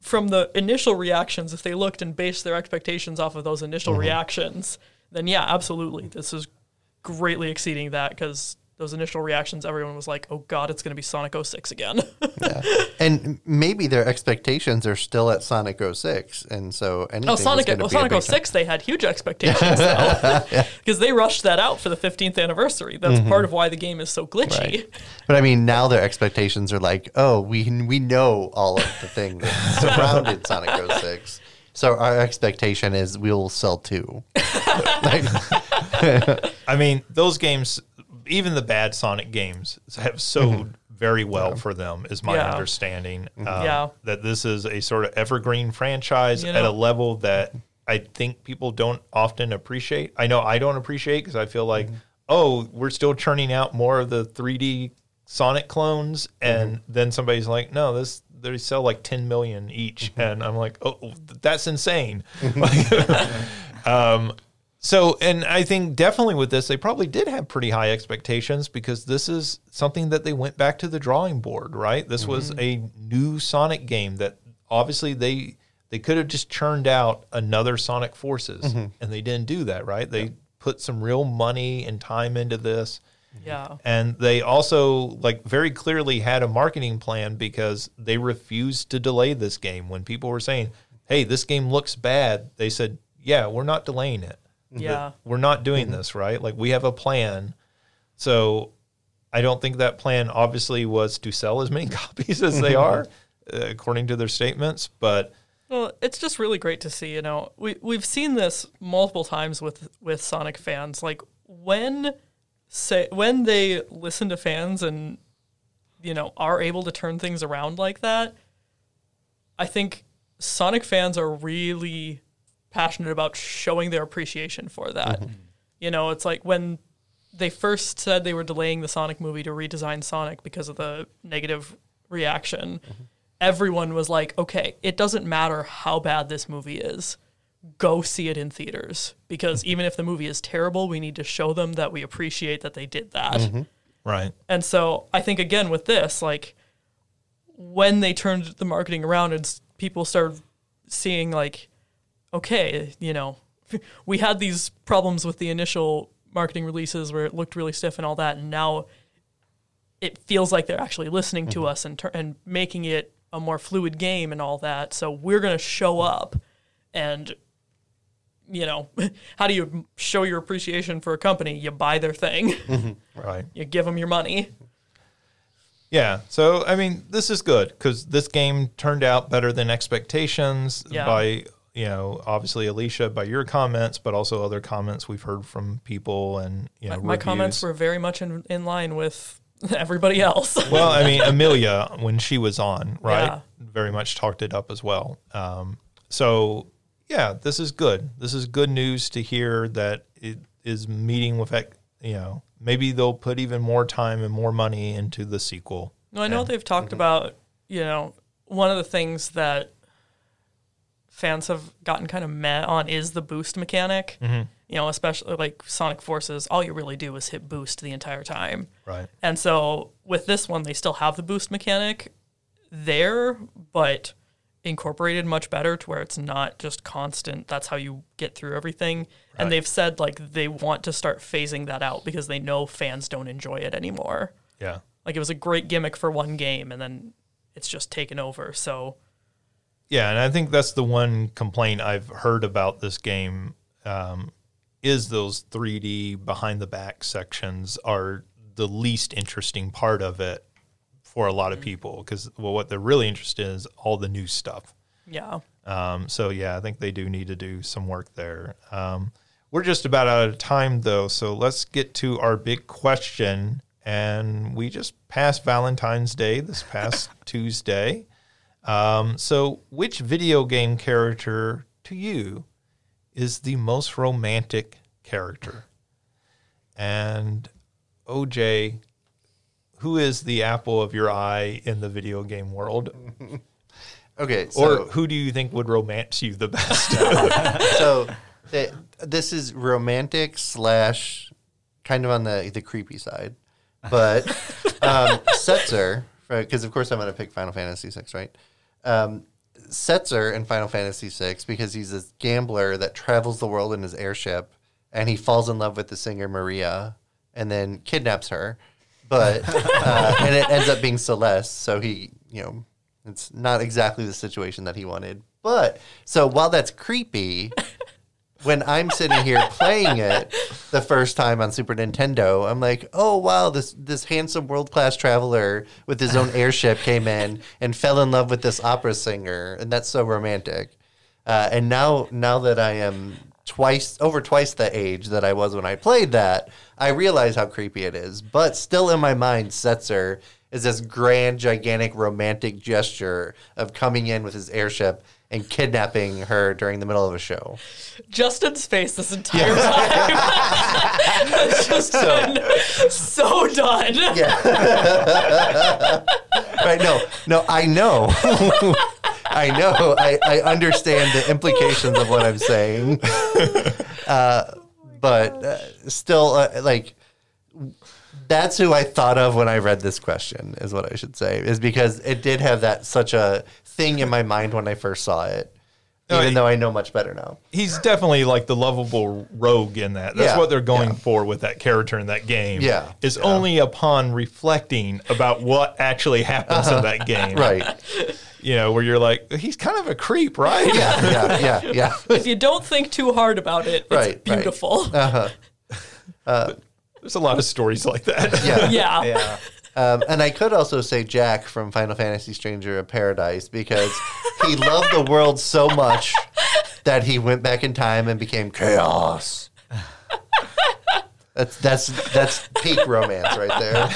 From the initial reactions, if they looked and based their expectations off of those initial reactions, then yeah, absolutely, this is greatly exceeding that because those initial reactions, everyone was like, "Oh God, it's going to be Sonic 06 again." yeah. And maybe their expectations are still at Sonic 06. And so anything oh, Sonic, gonna well, be a Sonic big 06, they had huge expectations because they rushed that out for the 15th anniversary. That's mm-hmm. part of why the game is so glitchy. Right. But I mean, now their expectations are like, oh, we we know all of the things that surrounded Sonic 06. So our expectation is we'll sell two. Like, I mean, those games, even the bad Sonic games, have sold mm-hmm. very well for them, is my Yeah. understanding. Mm-hmm. Um, Yeah. That this is a sort of evergreen franchise You at a know- level that I think people don't often appreciate. I know I don't appreciate because I feel like, mm-hmm. oh, we're still churning out more of the 3D Sonic clones. And then somebody's like, no, this. They sell like 10 million each. And I'm like, oh, that's insane. um, so, and I think definitely with this, they probably did have pretty high expectations because this is something that they went back to the drawing board, right? This was mm-hmm. a new Sonic game that obviously they they could have just churned out another Sonic Forces, mm-hmm. and they didn't do that, right? They put some real money and time into this. Mm-hmm. Yeah. And they also like very clearly had a marketing plan because they refused to delay this game. When people were saying, "Hey, this game looks bad," they said, "Yeah, we're not delaying it. Yeah. We're not doing this, right? Like we have a plan." So I don't think that plan obviously was to sell as many copies as they are, uh, according to their statements. But Well, it's just really great to see. You know, we we've seen this multiple times with with Sonic fans. Like when say when they listen to fans and you know are able to turn things around like that, I think Sonic fans are really passionate about showing their appreciation for that. Mm-hmm. You know, it's like when they first said they were delaying the Sonic movie to redesign Sonic because of the negative reaction. Mm-hmm. Everyone was like, "Okay, it doesn't matter how bad this movie is. Go see it in theaters because even if the movie is terrible, we need to show them that we appreciate that they did that." Mm-hmm. Right. And so I think again with this, like when they turned the marketing around and people started seeing like, okay, you know, we had these problems with the initial marketing releases where it looked really stiff and all that, and now it feels like they're actually listening to mm-hmm. us and tur- and making it a more fluid game and all that. So we're gonna show up and. You know, how do you show your appreciation for a company? You buy their thing. Mm-hmm. Right. you give them your money. Yeah. So I mean, this is good because this game turned out better than expectations Yeah. by you know obviously Alicia by your comments, but also other comments we've heard from people and you know my, my comments were very much in, in line with everybody else. well, I mean, Amelia, when she was on, right, Yeah. very much talked it up as well. Um, so, yeah, this is good. This is good news to hear that it is meeting with, you know, maybe they'll put even more time and more money into the sequel. no, I know they've talked about, you know, one of the things that fans have gotten kind of meh on is the boost mechanic. Mm-hmm. You know, especially like Sonic Forces, all you really do is hit boost the entire time. Right. And so with this one, they still have the boost mechanic there, but incorporated much better to where it's not just constant. That's how you get through everything. And they've said like they want to start phasing that out because they know fans don't enjoy it anymore. Yeah. Like it was a great gimmick for one game and then it's just taken over. So Yeah, and I think that's the one complaint I've heard about this game um, is those 3D behind the back sections are the least interesting part of it for a lot of people because well, what they're really interested in is all the new stuff. yeah. Um, so yeah, I think they do need to do some work there. Um, we're just about out of time though, so let's get to our big question. And we just passed Valentine's Day this past Tuesday. Um, so, which video game character to you is the most romantic character? And OJ, who is the apple of your eye in the video game world? Okay, Or who do you think would romance you the best? so th- this is romantic slash kind of on the the creepy side, but um, Setzer because of course I'm going to pick Final Fantasy VI, right? Um, Setzer in Final Fantasy VI because he's a gambler that travels the world in his airship and he falls in love with the singer Maria and then kidnaps her, but uh, and it ends up being Celes. So he, you know, it's not exactly the situation that he wanted. But so while that's creepy, when I'm sitting here playing it the first time on Super Nintendo, I'm like, oh wow, this this handsome world class traveler with his own airship came in and fell in love with this opera singer, and that's so romantic. Uh, and now now that I am twice over twice the age that I was when I played that, I realize how creepy it is. But still in my mind, Setzer is this grand, gigantic, romantic gesture of coming in with his airship and kidnapping her during the middle of a show. Justin's face this entire time has just been so done. Yeah. right? No, no, I know. I know. I, I understand the implications of what I'm saying. Uh, but uh, still, uh, like, that's who I thought of when I read this question, is what I should say, is because it did have that such a thing in my mind when I first saw it, No, even it- though I know much better now. He's definitely like the lovable rogue in that. That's Yeah, what they're going yeah. for with that character in that game. Yeah, Is yeah. only upon reflecting about what actually happens in that game. Right. You know, where you're like, he's kind of a creep, right? Yeah, yeah, yeah, yeah. If you don't think too hard about it, it's Right, right. beautiful. Uh-huh. Uh, There's a lot of stories like that. Yeah. yeah. Yeah. Um, and I could also say Jack from Final Fantasy Stranger of Paradise because he loved the world so much that he went back in time and became chaos. That's that's that's peak romance right there.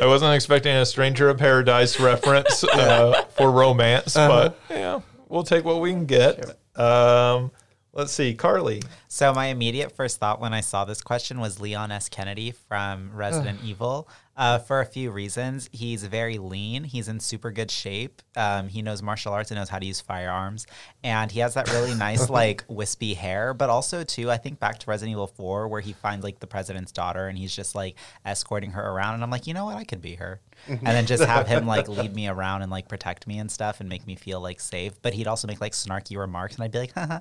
I wasn't expecting a Stranger of Paradise reference uh, for romance, but yeah, we'll take what we can get. Um, let's see, Carli. So my immediate first thought when I saw this question was Leon S. Kennedy from Resident Evil. Uh, for a few reasons, he's very lean. He's in super good shape. Um, he knows martial arts and knows how to use firearms, and he has that really nice like wispy hair. But also too, I think back to Resident Evil Four where he finds like the president's daughter and he's just like escorting her around, and I'm like, you know what, I could be her, and then just have him like lead me around and like protect me and stuff and make me feel like safe. But he'd also make like snarky remarks, and I'd be like, haha.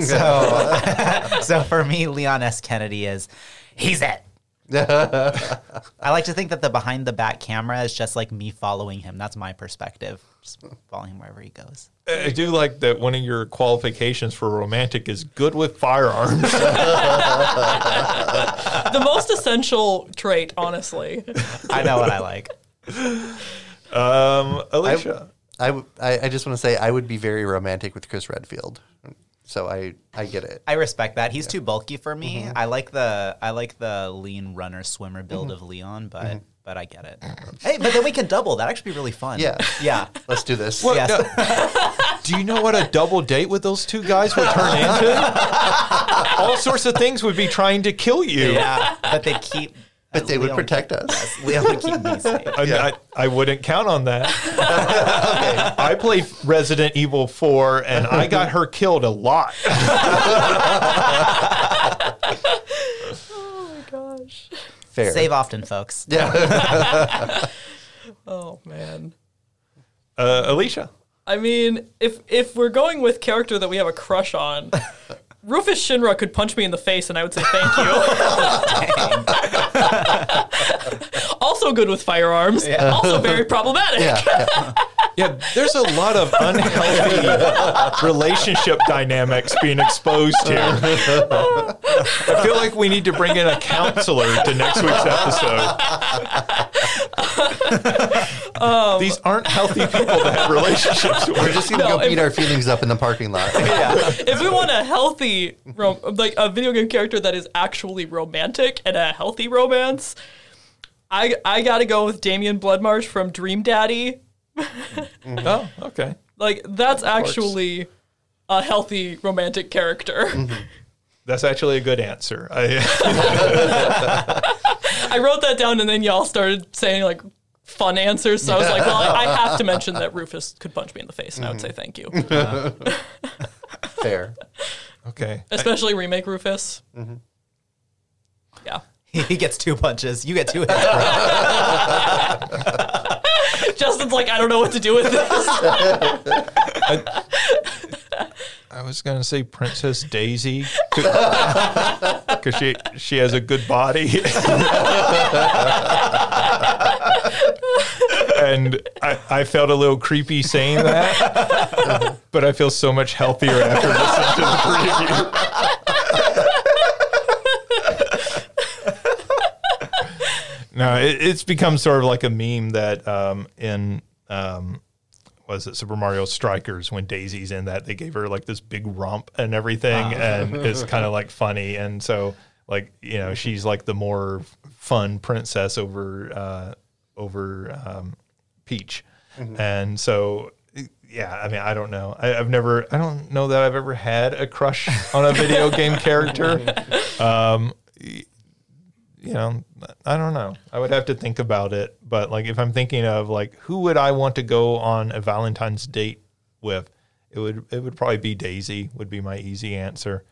so, so for me, Leon S. Kennedy is he's it. I like to think that the behind the back camera is just like me following him. That's my perspective. Just following him wherever he goes. I do like that one of your qualifications for romantic is good with firearms. The most essential trait, honestly. I know what I like. um, Alicia. I, w- I I just want to say I would be very romantic with Chris Redfield. So I I get it. I respect that. He's too bulky for me. Mm-hmm. I like the I like the lean runner swimmer build mm-hmm. of Leon, but mm-hmm. but I get it. Hey, but then we can double. That'd actually be really fun. Yeah. Yeah. Let's do this. What? Yes. No. Do you know what a double date with those two guys would turn into? All sorts of things would be trying to kill you. Yeah. But they keep But they would Leon- protect us. Leon would keep me safe. I, I, I wouldn't count on that. okay. I played Resident Evil 4 and I got her killed a lot. Oh my gosh. Fair. Save often, folks. Yeah. Oh man. Uh, Alicia. I mean, if if we're going with character that we have a crush on, Rufus Shinra could punch me in the face and I would say thank you. also good with firearms. Also very problematic. yeah. yeah. Yeah, there's a lot of unhealthy relationship dynamics being exposed here. I feel like we need to bring in a counselor to next week's episode. Um, These aren't healthy people to have relationships with. We're just gonna No, go if- beat our feelings up in the parking lot. If we want a healthy, rom- like a video game character that is actually romantic and a healthy romance, I I gotta go with Damian Bloodmarsh from Dream Daddy. Mm-hmm. Oh, okay. Like that's actually a healthy romantic character. Mm-hmm. That's actually a good answer. I, I wrote that down and then y'all started saying like fun answers. So I was like, well, I, I have to mention that Rufus could punch me in the face and I would say thank you. Fair. okay. Especially remake Rufus. Yeah. he gets two punches. You get two hits. Justin's like, I don't know what to do with this. I was gonna say Princess Daisy because she she has a good body, and I, I felt a little creepy saying that, but I feel so much healthier after listening to the preview. no, it, it's become sort of like a meme that um, in um, was it Super Mario Strikers when Daisy's in that? They gave her like this big rump and everything, and it's kind of like funny, and so like you know she's like the more fun princess over uh, over um, Peach, and so yeah, I mean I don't know, I, I've never I don't know that I've ever had a crush on a video game character. Um, you know, I don't know. I would have to think about it. But like, if I'm thinking of like, who would I want to go on a Valentine's date with? It would it would probably be Daisy. Would be my easy answer.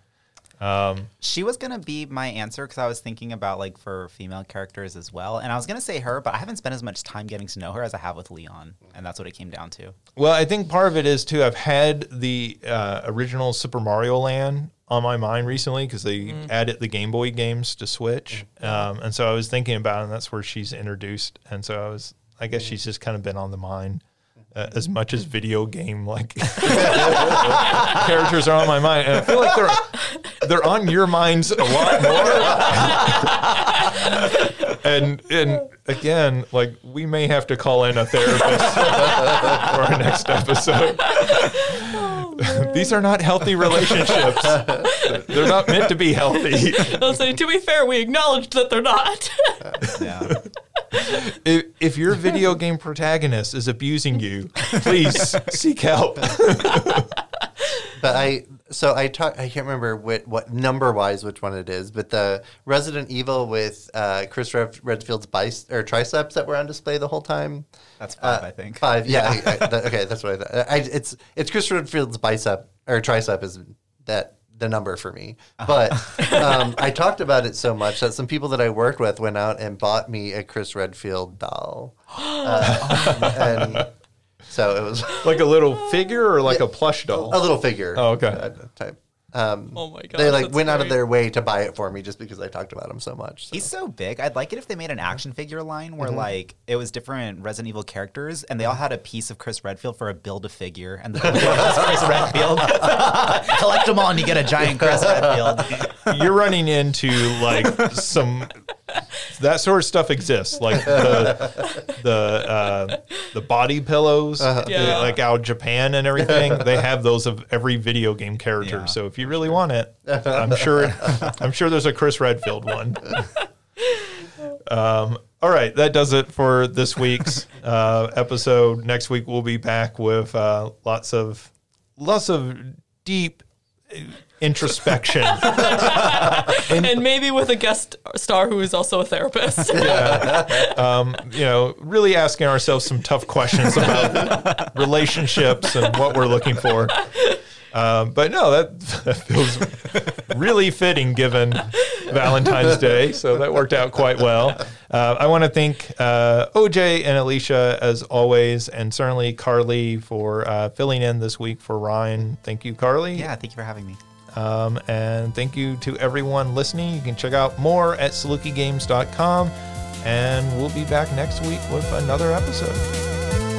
She was gonna be my answer because I was thinking about like for female characters as well, and I was gonna say her, but I haven't spent as much time getting to know her as I have with Leon, and that's what it came down to. Well, I think part of it is too. I've had the uh, original Super Mario Land on my mind recently because they added the Game Boy games to Switch, um, and so I was thinking about, it, and that's where she's introduced, and so I was, I guess she's just kind of been on the mind. Uh, as much as video game like characters are on my mind, and I feel like they're they're on your minds a lot more. and and again, like we may have to call in a therapist for our next episode. These are not healthy relationships. They're not meant to be healthy. I'll say, to be fair, we acknowledged that they're not. Yeah. If, if your video game protagonist is abusing you, please seek help. But I so I talk I can't remember what what number wise which one it is, but the Resident Evil with uh, Chris Red- Redfield's bice or triceps that were on display the whole time. That's five, I think. Five, yeah. I, I, that- okay, that's what I thought. I, it's it's Chris Redfield's bicep or tricep is that the number for me. But um, I talked about it so much that some people that I worked with went out and bought me a Chris Redfield doll, uh, and so it was Like a little figure or like a plush doll? a little figure. Oh, okay. uh, type. Um, Oh my god! they like that's went out of their way to buy it for me just because I talked about him so much. so. He's so big. I'd like it if they made an action figure line where like it was different Resident Evil characters and they all had a piece of Chris Redfield for a build a figure and the build a figure was Chris Redfield. Collect them all and you get a giant Chris Redfield. You're running into like some that sort of stuff exists, like the the uh, the body pillows, Uh-huh. the- like out Japan and everything. They have those of every video game character. Yeah. So if you really want it, I'm sure I'm sure there's a Chris Redfield one. Um, all right, that does it for this week's uh, episode. Next week we'll be back with uh, lots of lots of deep uh, introspection. and maybe with a guest star who is also a therapist. um, you know, really asking ourselves some tough questions about relationships and what we're looking for. Um, but no, that, that feels really fitting given Valentine's Day. So that worked out quite well. Uh, I want to thank uh, OJ and Alicia as always, and certainly Carli for uh, filling in this week for Ryan. Thank you, Carli. Yeah, thank you for having me. Um, and thank you to everyone listening. You can check out more at salukigames.com. And we'll be back next week with another episode.